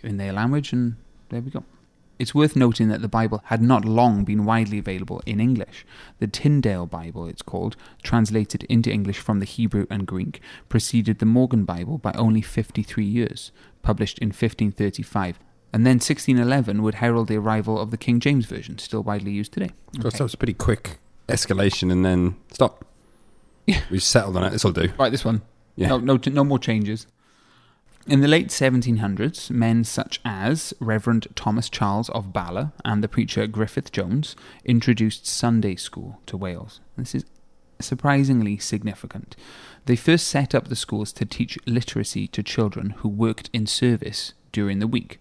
in their language, and there we go. It's worth noting that the Bible had not long been widely available in English. The Tyndale Bible, it's called, translated into English from the Hebrew and Greek, preceded the Morgan Bible by only 53 years, published in 1535. And then 1611 would herald the arrival of the King James Version, still widely used today. So that was a pretty quick escalation and then stop. Yeah. We've settled on it. This will do. Right, this one. Yeah. No, no, no more changes. In the late 1700s, men such as Reverend Thomas Charles of Bala and the preacher Griffith Jones introduced Sunday school to Wales. This is surprisingly significant. They first set up the schools to teach literacy to children who worked in service during the week.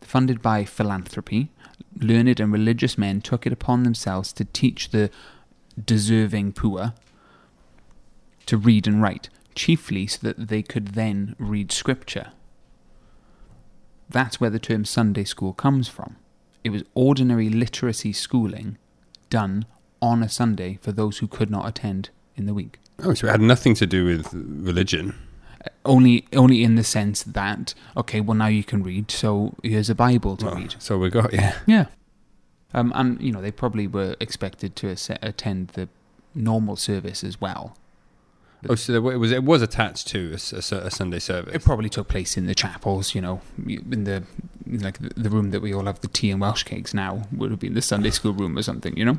Funded by philanthropy, learned and religious men took it upon themselves to teach the deserving poor to read and write, chiefly so that they could then read scripture. That's where the term Sunday school comes from. It was ordinary literacy schooling done on a Sunday for those who could not attend in the week. Oh, so it had nothing to do with religion. Only, only in the sense that okay, well now you can read, so here's a Bible to Well, read. So we got yeah. Yeah, um, and you know they probably were expected to attend the normal service as well. Oh, so there, it was it was attached to a Sunday service. It probably took place in the chapels, you know, in the like the room that we all have the tea and Welsh cakes now would have been the Sunday ah. school room or something, you know.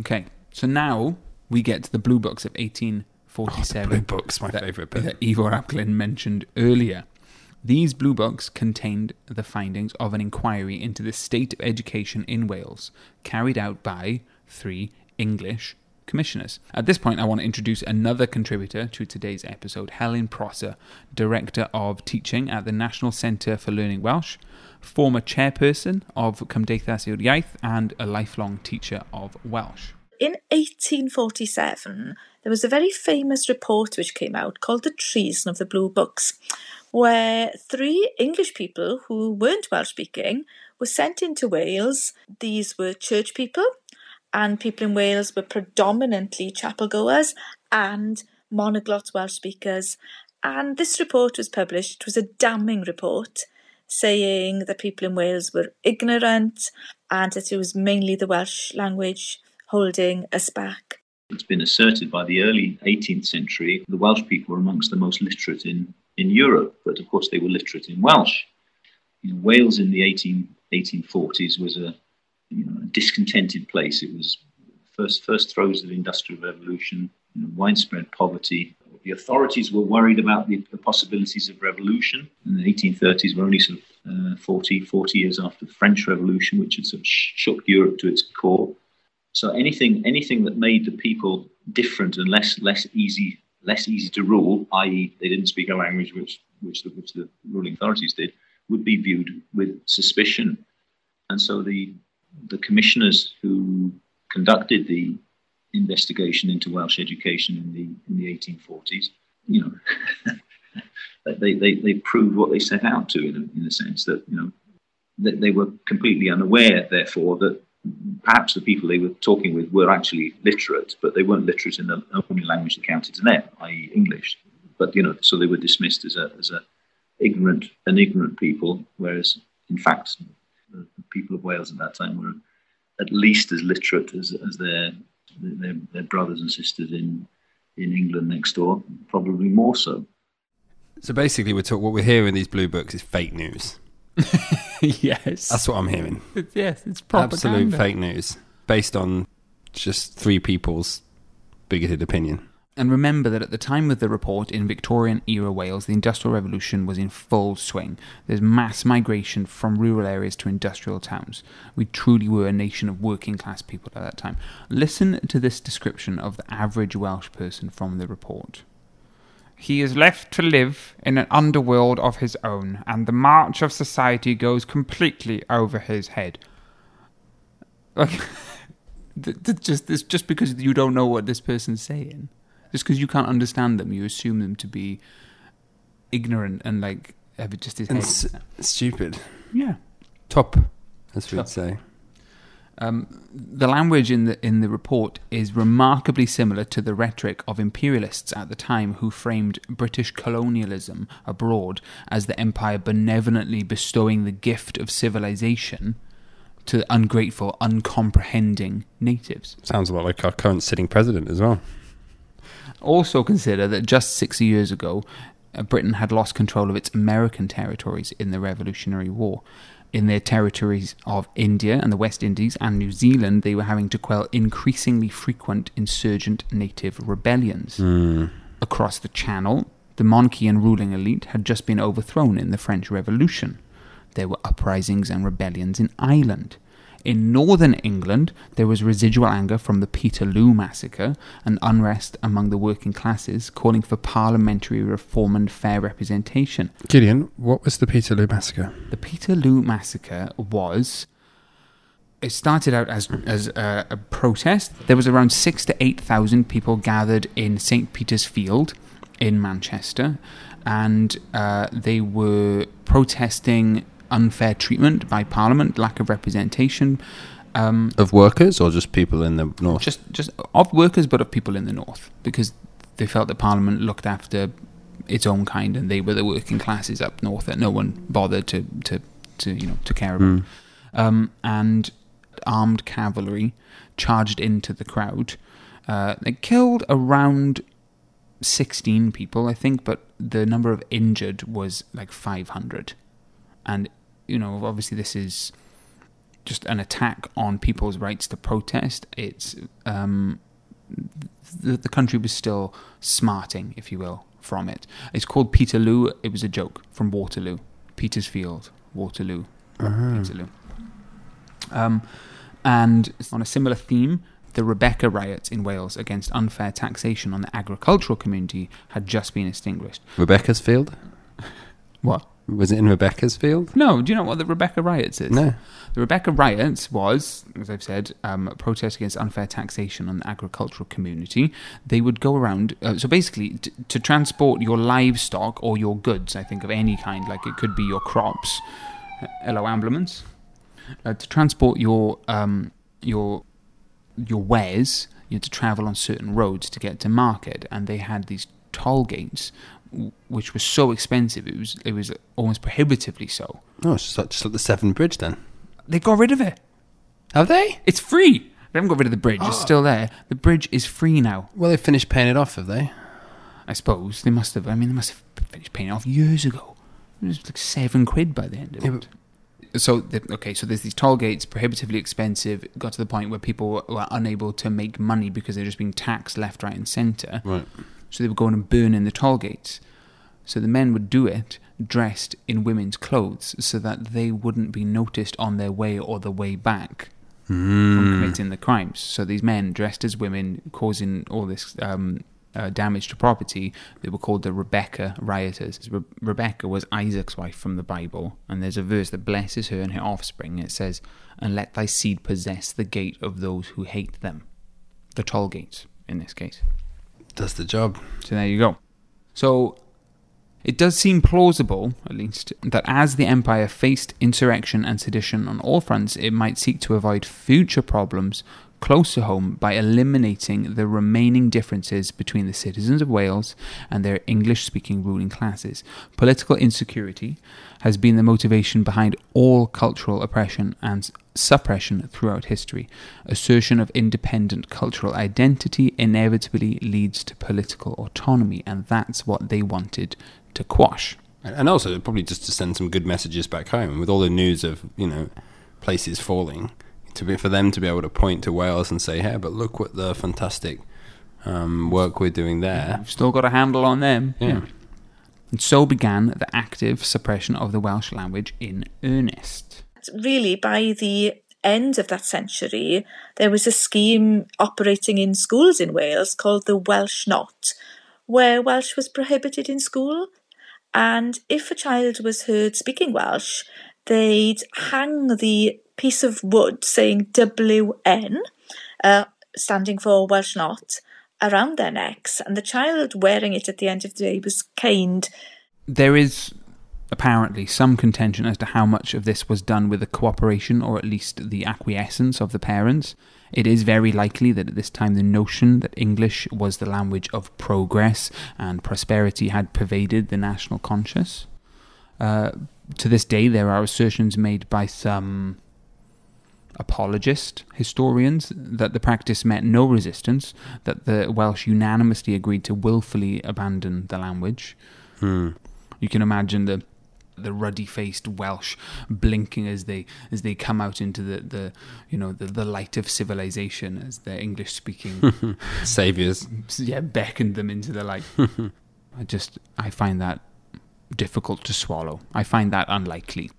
Okay, so now we get to the Blue Books of Oh, 1847 Blue Book's my that- favourite bit. that Ifor ap Glyn mentioned earlier. These blue books contained the findings of an inquiry into the state of education in Wales, carried out by three English commissioners. At this point, I want to introduce another contributor to today's episode, Helen Prosser, Director of Teaching at the National Centre for Learning Welsh, former chairperson of Cymdeithas yr Iaith, and a lifelong teacher of Welsh. In 1847, there was a very famous report which came out called The Treason of the Blue Books, where three English people who weren't Welsh speaking were sent into Wales. These were church people, and people in Wales were predominantly chapel goers and monoglot Welsh speakers. And this report was published. It was a damning report saying that people in Wales were ignorant and that it was mainly the Welsh language holding us back. It's been asserted by the early 18th century the Welsh people were amongst the most literate in, in Europe, but of course they were literate in Welsh. Wales in the 18, 1840s was a, you know, a discontented place. It was first first throes of the industrial revolution, you know, widespread poverty. The authorities were worried about the, the possibilities of revolution. In the 1830s, we're only sort of uh, 40, 40 years after the French Revolution, which had sort of shook Europe to its core. So anything anything that made the people different and less less easy less easy to rule, i.e., they didn't speak a language which which the, which the ruling authorities did, would be viewed with suspicion. And so the the commissioners who conducted the investigation into Welsh education in the in the 1840s, you know, *laughs* they, they, they proved what they set out to in a, in a sense that you know that they were completely unaware, therefore, that perhaps the people they were talking with were actually literate, but they weren't literate in the only language that counted to them, i.e., English. But you know, so they were dismissed as a as a ignorant an ignorant people, whereas in fact, people of Wales at that time were at least as literate as, as their, their their brothers and sisters in in England next door, probably more so. So basically, we're talk- what we're hearing in these blue books is fake news. *laughs* yes. That's what I'm hearing. It's, yes, it's propaganda. Absolute fake news based on just three people's bigoted opinion. And remember that at the time of the report in Victorian era Wales, the Industrial Revolution was in full swing. There's mass migration from rural areas to industrial towns. We truly were a nation of working class people at that time. Listen to this description of the average Welsh person from the report. He is left to live in an underworld of his own, and the march of society goes completely over his head. *laughs* Just just because you don't know what this person's saying, just because you can't understand them, you assume them to be ignorant and like have it just his And head. s- stupid. yeah. Top, as we'd Top. say. Um, the language in the in the report is remarkably similar to the rhetoric of imperialists at the time who framed British colonialism abroad as the empire benevolently bestowing the gift of civilization to ungrateful, uncomprehending natives. Sounds a lot like our current sitting president as well. Also consider that just six years ago, uh, Britain had lost control of its American territories in the Revolutionary War. In their territories of India and the West Indies and New Zealand, they were having to quell increasingly frequent insurgent native rebellions. Across the Channel, the monarchy and ruling elite had just been overthrown in the French Revolution. There were uprisings and rebellions in Ireland. In northern England, there was residual anger from the Peterloo massacre and unrest among the working classes calling for parliamentary reform and fair representation. Gideon, what was the Peterloo massacre? The Peterloo massacre was. It started out as as a, a protest. There was around six to eight thousand people gathered in St Peter's Field in Manchester, and uh, they were protesting unfair treatment by Parliament, lack of representation, um, Of workers or just people in the north? just just of workers, but of people in the north, because they felt that Parliament looked after its own kind, and they were the working classes up north that no one bothered to to, to you know to care about. Um, and armed cavalry charged into the crowd. Uh, they killed around sixteen people, I think, but the number of injured was like five hundred. And you know, obviously, this is just an attack on people's rights to protest. It's um, the, the country was still smarting, if you will, from it. It's called Peterloo. It was a joke from Waterloo, Petersfield, Waterloo, Peterloo. Um, and on a similar theme, the Rebecca riots in Wales against unfair taxation on the agricultural community had just been extinguished. Rebecca's field? What? Was it in Rebecca's field? No, do you know what the Rebecca riots is? No. The Rebecca riots was, as I've said, um, a protest against unfair taxation on the agricultural community. They would go around, uh, so basically, t- to transport your livestock or your goods, I think of any kind, like it could be your crops. Uh, Hello, ambulance. Uh, to transport your um, your your wares, you had to travel on certain roads to get to market, and they had these toll gates, which was so expensive. It was it was almost prohibitively so. Oh, it's just like, just like the Severn Bridge then. They got rid of it. Have they? It's free. They haven't got rid of the bridge. It's ah. still there. The bridge is free now. Well, they finished paying it off, have they? I suppose they must have. I mean, they must have finished paying it off years ago. It was like seven quid by the end of Yeah, it. So the, okay, so there's these toll gates, prohibitively expensive. It got to the point where people were, were unable to make money because they're just being taxed left, right, and centre. Right. So they were going and burning the toll gates. So the men would do it dressed in women's clothes so that they wouldn't be noticed on their way or the way back from committing the crimes. So these men dressed as women causing all this um, uh, damage to property, they were called the Rebecca rioters. Re- Rebecca was Isaac's wife from the Bible, and there's a verse that blesses her and her offspring. It says, And let thy seed possess the gate of those who hate them. The toll gates, in this case. Does the job. So there you go. So It does seem plausible, at least, that as the empire faced insurrection and sedition on all fronts, it might seek to avoid future problems close to home by eliminating the remaining differences between the citizens of Wales and their English speaking ruling classes. Political insecurity has been the motivation behind all cultural oppression and suppression throughout history. Assertion of independent cultural identity inevitably leads to political autonomy, and that's what they wanted to quash. And also, probably just to send some good messages back home with all the news of you know places falling, to be for them to be able to point to Wales and say, "Hey, but look what the fantastic um, work we're doing there." We've still got a handle on them. Yeah. And so began the active suppression of the Welsh language in earnest. Really, by the end of that century, there was a scheme operating in schools in Wales called the Welsh Not, where Welsh was prohibited in school. And if a child was heard speaking Welsh, they'd hang the piece of wood saying WN, uh, standing for Welsh Not, around their necks, and the child wearing it at the end of the day was caned. There is apparently some contention as to how much of this was done with the cooperation or at least the acquiescence of the parents. It is very likely that at this time the notion that English was the language of progress and prosperity had pervaded the national conscience. Uh, to this day, there are assertions made by some apologist historians that the practice met no resistance, that the Welsh unanimously agreed to willfully abandon the language. Hmm. You can imagine the the ruddy faced Welsh blinking as they as they come out into the, the you know the, the light of civilization as their English speaking *laughs* Saviors. yeah beckoned them into the light. *laughs* I just I find that difficult to swallow. I find that unlikely.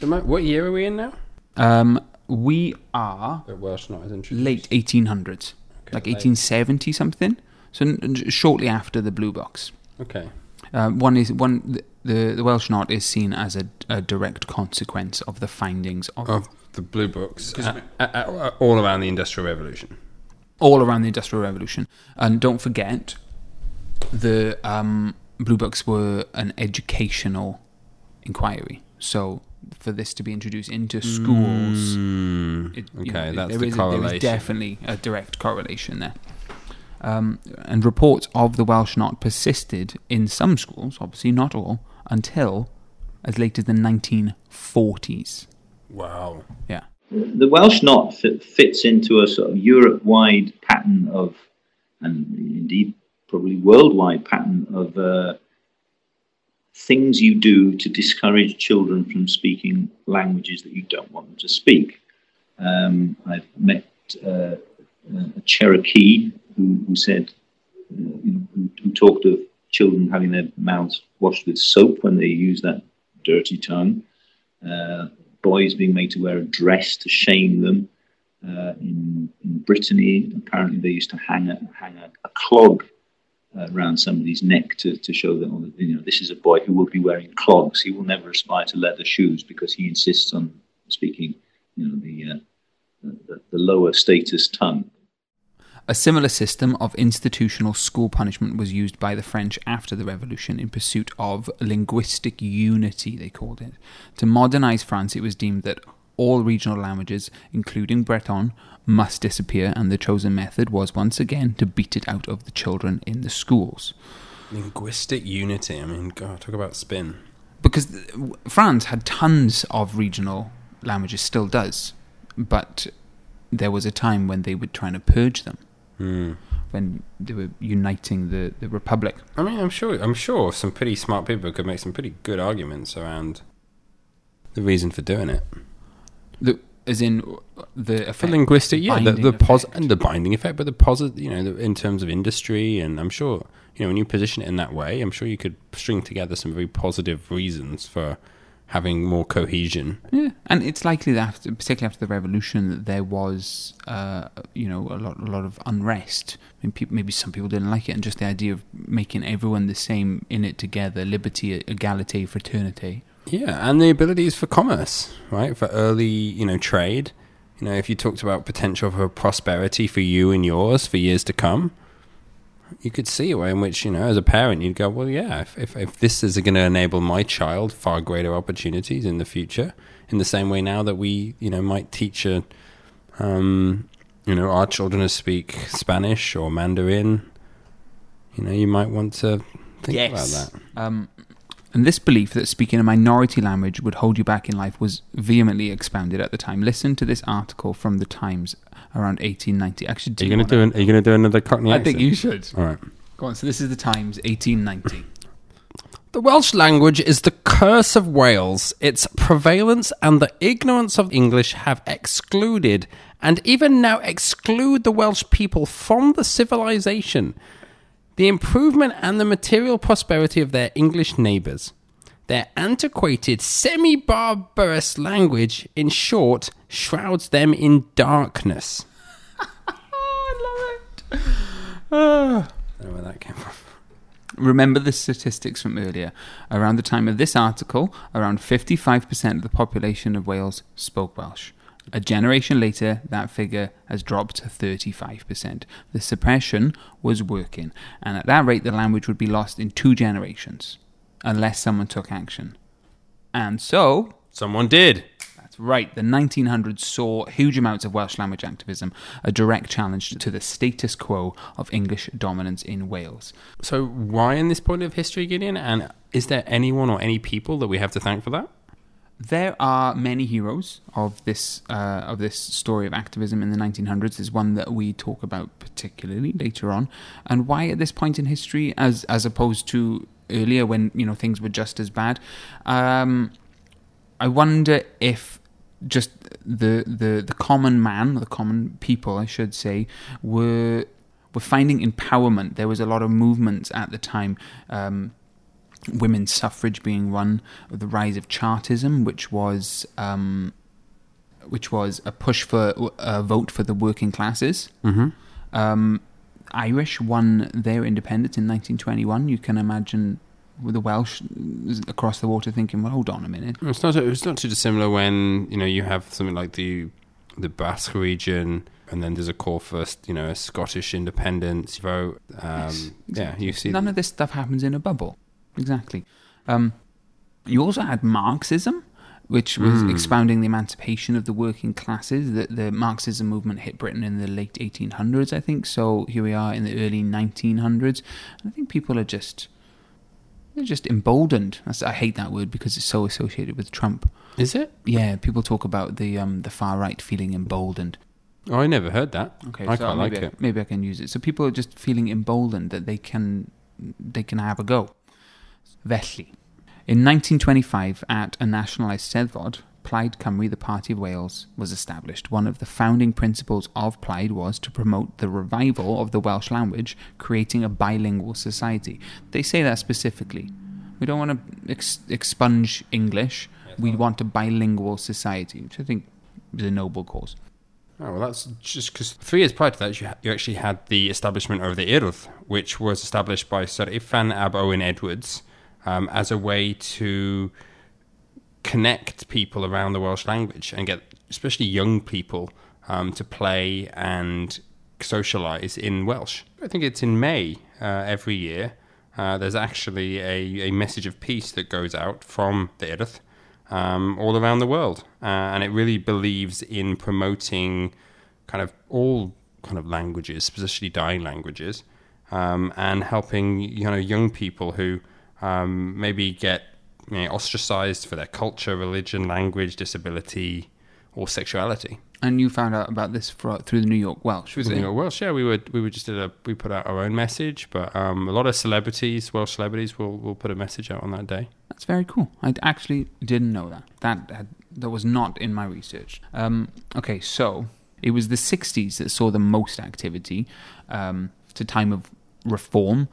What year are we in now? Um, we are The Welsh not as introduced. late 1800s, like late. 1870 something. So n- n- shortly after the Blue Books. Okay. Um, one is one. The, the Welsh Not is seen as a, a direct consequence of the findings of Of the blue books, a- a- a- all around the Industrial Revolution. all around the Industrial Revolution. And don't forget, the um, Blue Books were an educational inquiry. So for this to be introduced into schools, Mm, it, you okay, know, that's there the is a- there is definitely a direct correlation there. Um, and reports of the Welsh Not persisted in some schools, obviously not all, until as late as the 1940s. wow. Yeah. The Welsh Not fit, fits into a sort of Europe-wide pattern of, and indeed probably worldwide pattern of uh, things you do to discourage children from speaking languages that you don't want them to speak. Um, I've met uh, a Cherokee who, who said, uh, you know, who, who talked of children having their mouths washed with soap when they use that dirty tongue. Uh, boys being made to wear a dress to shame them. Uh, in, in Brittany, apparently they used to hang a, hang a, a clog uh, around somebody's neck to, to show that, oh, you know, this is a boy who will be wearing clogs. He will never aspire to leather shoes because he insists on speaking, you know, the, uh, the, the lower status tongue. A similar system of institutional school punishment was used by the French after the Revolution in pursuit of linguistic unity, they called it. To modernize France, it was deemed that all regional languages, including Breton, must disappear, and the chosen method was once again to beat it out of the children in the schools. Linguistic unity. I mean, God, talk about spin. Because France had tons of regional languages, still does, but there was a time when they were trying to purge them. Hmm. when they were uniting the, the republic. I mean, I'm sure. I'm sure some pretty smart people could make some pretty good arguments around the reason for doing it. The, as in the effect, linguistic, yeah, the, the pos- and the binding effect, but the positive, you know, the, in terms of industry, and I'm sure, you know, when you position it in that way, I'm sure you could string together some very positive reasons for having more cohesion. Yeah, and it's likely that, after, particularly after the revolution, that there was, uh, you know, a lot, a lot of unrest. I mean, peop maybe some people didn't like it, and just the idea of making everyone the same in it together, liberty, egalite, fraternity. Yeah, and the abilities for commerce, right? For early, you know, trade. You know, if you talked about potential for prosperity for you and yours for years to come, you could see a way in which, you know, as a parent, you'd go, well, yeah, if, if, if this is going to enable my child far greater opportunities in the future, in the same way now that we, you know, might teach a, um, you know, our children to speak Spanish or Mandarin, you know, you might want to think about that. Um, and this belief that speaking a minority language would hold you back in life was vehemently expounded at the time. Listen to this article from the Times around 1890. Actually, Are you going to do? An, are you going to do another Cockney I think you should. All right. Go on. So this is the Times, 1890. The Welsh language is the curse of Wales. Its prevalence and the ignorance of English have excluded, and even now exclude, the Welsh people from the civilization, the improvement and the material prosperity of their English neighbours. Their antiquated, semi barbarous language, in short, shrouds them in darkness. *laughs* I love it. I don't know where that came from. Remember the statistics from earlier. Around the time of this article, around 55% of the population of Wales spoke Welsh. A generation later, that figure has dropped to 35%. The suppression was working, and at that rate, the language would be lost in two generations, unless someone took action. And so, Someone did. that's right, the 1900s saw huge amounts of Welsh language activism, a direct challenge to the status quo of English dominance in Wales. So, why in this point of history, Gideon? And is there anyone or any people that we have to thank for that? There are many heroes of this uh, of this story of activism in the 1900s. Is one that we talk about particularly later on, and why at this point in history, as as opposed to earlier when you know things were just as bad. Um, I wonder if just the the the common man, the common people, I should say, were were finding empowerment. There was a lot of movements at the time. Um, women's suffrage being one, the rise of Chartism, which was um, which was a push for a vote for the working classes. Mm-hmm. Um, Irish won their independence in 1921. You can imagine with the Welsh across the water thinking, "Well, hold on a minute." It's not. It's not too dissimilar when you know you have something like the the Basque region, and then there's a call for you know a Scottish independence vote. Um, Yeah, you see. None of this stuff happens in a bubble. Exactly. Um, you also had Marxism, which was Mm. expounding the emancipation of the working classes. The, the Marxism movement hit Britain in the late 1800s, I think. So here we are in the early 1900s. And I think people are just they're just emboldened. I hate that word because it's so associated with Trump. Is it? Yeah, people talk about the um, the far right feeling emboldened. Oh, I never heard that. Okay, I so quite like I, it. maybe I can use it. So people are just feeling emboldened that they can they can have a go. Felly, in 1925, at a National Eisteddfod, Plaid Cymru, the Party of Wales, was established. One of the founding principles of Plaid was to promote the revival of the Welsh language, creating a bilingual society. They say that specifically. We don't want to ex- expunge English. We want a bilingual society, which I think is a noble cause. Oh well, that's just because three years prior to that, you, ha- you actually had the establishment of the Urdd, which was established by Sir Ifan Ab Owen Edwards um, as a way to connect people around the Welsh language and get especially young people um, to play and socialise in Welsh. I think it's in May uh, every year. Uh, there's actually a, a message of peace that goes out from the Urdd um, all around the world, uh, and it really believes in promoting kind of all kind of languages, especially dying languages, um, and helping you know young people who um, maybe get you know, ostracized for their culture, religion, language, disability, or sexuality. And you found out about this for, through the New York Welsh, was it? know, Welsh, yeah, we would we would just did a we put out our own message, but um, a lot of celebrities, Welsh celebrities, will will put a message out on that day. That's very cool. I actually didn't know that. That had, that was not in my research. Um, okay, so it was the '60s that saw the most activity. Um, it's a time of reform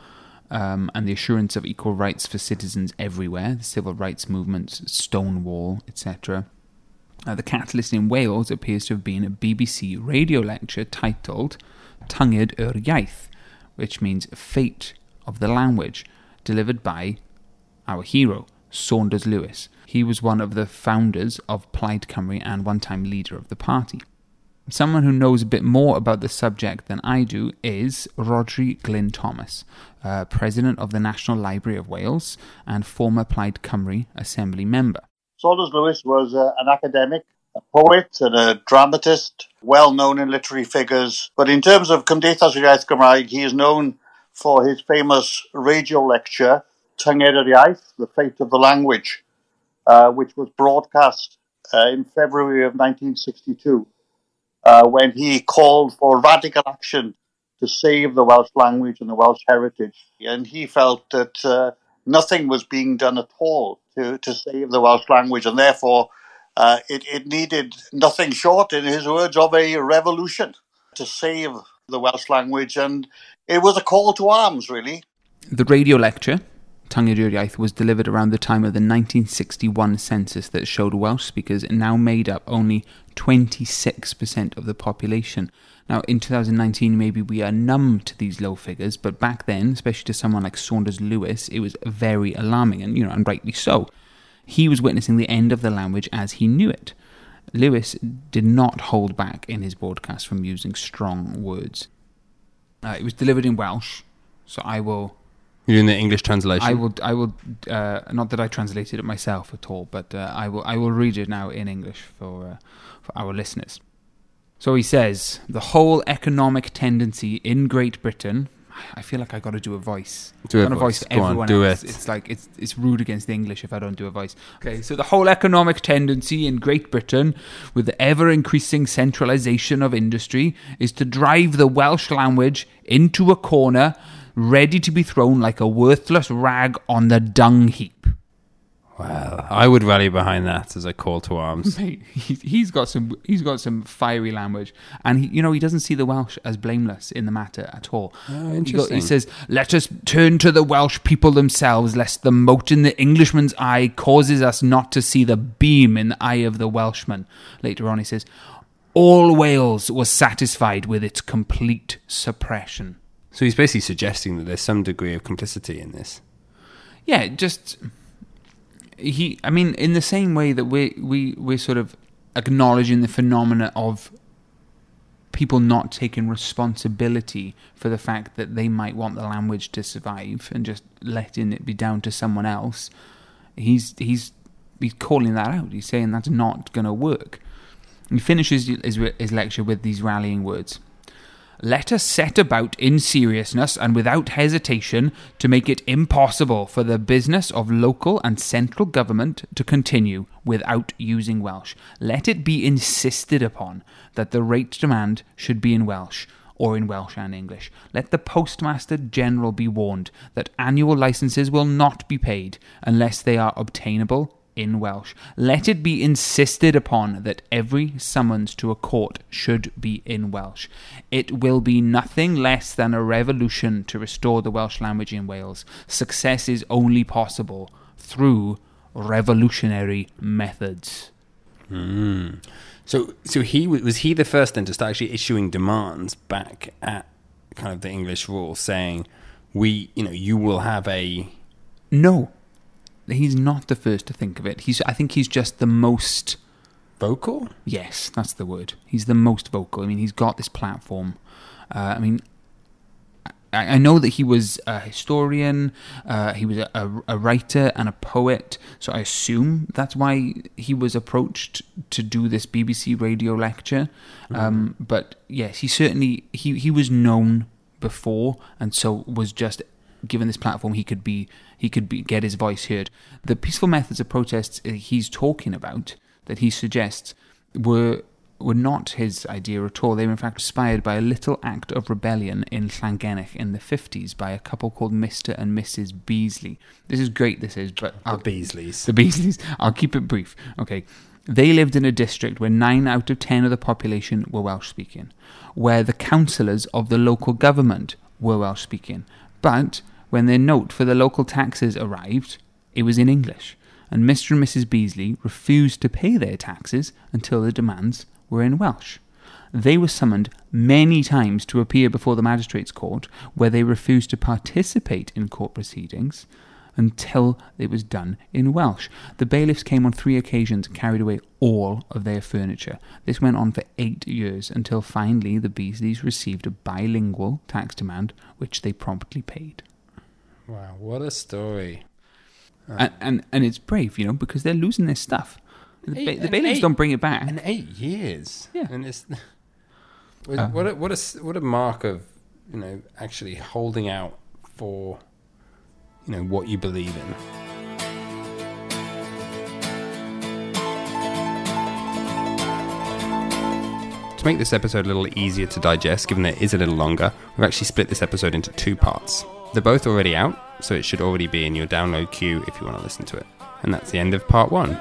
um, and the assurance of equal rights for citizens everywhere. The civil rights movements, Stonewall, etc. Uh, the catalyst in Wales appears to have been a BBC radio lecture titled Tynged yr Iaith, which means Fate of the Language, delivered by our hero, Saunders Lewis. He was one of the founders of Plaid Cymru and one time leader of the party. Someone who knows a bit more about the subject than I do is Rhodri Glyn Thomas, uh, president of the National Library of Wales and former Plaid Cymru Assembly member. Saunders Lewis was uh, an academic, a poet, and a dramatist, well known in literary figures. But in terms of Cymdeithas Iaith Gymraeg, he is known for his famous radio lecture, Tynged yr Iaith, The Fate of the Language, uh, which was broadcast uh, in February of 1962, uh, when he called for radical action to save the Welsh language and the Welsh heritage. And he felt that uh, nothing was being done at all to, to save the Welsh language, and therefore uh, it, it needed nothing short, in his words, of a revolution to save the Welsh language. And it was a call to arms, really. The radio lecture, Tynged yr Iaith, was delivered around the time of the 1961 census that showed Welsh speakers now made up only 26% of the population. Now, in 2019, maybe we are numb to these low figures, but back then, especially to someone like Saunders Lewis, it was very alarming, and you know, and rightly so. He was witnessing the end of the language as he knew it. Lewis did not hold back in his broadcast from using strong words. Uh, it was delivered in Welsh, so I will. You're in the English translation. I will. I will. Uh, not that I translated it myself at all, but uh, I will. I will read it now in English for uh, for our listeners. So he says the whole economic tendency in Great Britain. I feel like I got to do a voice. Do a voice. Go on, do else. it. It's like it's it's rude against the English if I don't do a voice. Okay, so the whole economic tendency in Great Britain, with the ever increasing centralisation of industry, is to drive the Welsh language into a corner, ready to be thrown like a worthless rag on the dung heap. well, I would rally behind that as a call to arms. *laughs* Mate, he, he's got some he's got some fiery language, and he, you know he doesn't see the Welsh as blameless in the matter at all. Oh, He, go- interesting. he says, "Let us turn to the Welsh people themselves, lest the mote in the Englishman's eye causes us not to see the beam in the eye of the Welshman." Later on, he says, "All Wales was satisfied with its complete suppression." So he's basically suggesting that there's some degree of complicity in this. Yeah, just he. I mean, in the same way that we we we're sort of acknowledging the phenomena of people not taking responsibility for the fact that they might want the language to survive and just letting it be down to someone else. He's he's he's calling that out. He's saying that's not going to work. He finishes his, his lecture with these rallying words. Let us set about in seriousness and without hesitation to make it impossible for the business of local and central government to continue without using Welsh. Let it be insisted upon that the rate demand should be in Welsh or in Welsh and English. Let the Postmaster General be warned that annual licenses will not be paid unless they are obtainable in Welsh. Let it be insisted upon that every summons to a court should be in Welsh. It will be nothing less than a revolution to restore the Welsh language in Wales. Success is only possible through revolutionary methods. Hmm. So, so he was he the first then to start actually issuing demands back at kind of the English rule, saying, "We, you know, you will have a No, he's not the first to think of it. He's, I think he's just the most vocal." Yes, that's the word. He's the most vocal. I mean, he's got this platform. Uh, I mean, I, I know that he was a historian, uh, he was a, a, a writer and a poet, so I assume that's why he was approached to do this BBC radio lecture. Um, but yes, he certainly he, he was known before, and so was just given this platform he could be he could be get his voice heard. The peaceful methods of protests uh, he's talking about that he suggests were were not his idea at all. They were in fact inspired by a little act of rebellion in Llangennech in the 50s by a couple called Mr. and Mrs. Beasley. This is great, this is, but The I'll, Beasleys. the Beasleys. I'll keep it brief. Okay. They lived in a district where 9 out of 10 of the population were Welsh speaking, where the councillors of the local government were Welsh speaking. But when their note for the local taxes arrived, it was in English, and Mr. and Mrs. Beasley refused to pay their taxes until the demands were in Welsh. They were summoned many times to appear before the magistrates' court, where they refused to participate in court proceedings. until it was done in Welsh. The bailiffs came on three occasions and carried away all of their furniture. This went on for eight years until finally the Beasleys received a bilingual tax demand, which they promptly paid. Wow, what a story. And, and and it's brave, you know, because they're losing their stuff. The, Eight- ba- the bailiffs eight- don't bring it back. And eight years. Yeah. And it's *laughs* what Uh. what a, what a s- what a mark of you know actually holding out for you know what you believe in. To make this episode a little easier to digest, given that it is a little longer, we've actually split this episode into two parts. They're both already out, so it should already be in your download queue if you want to listen to it. And that's the end of part one.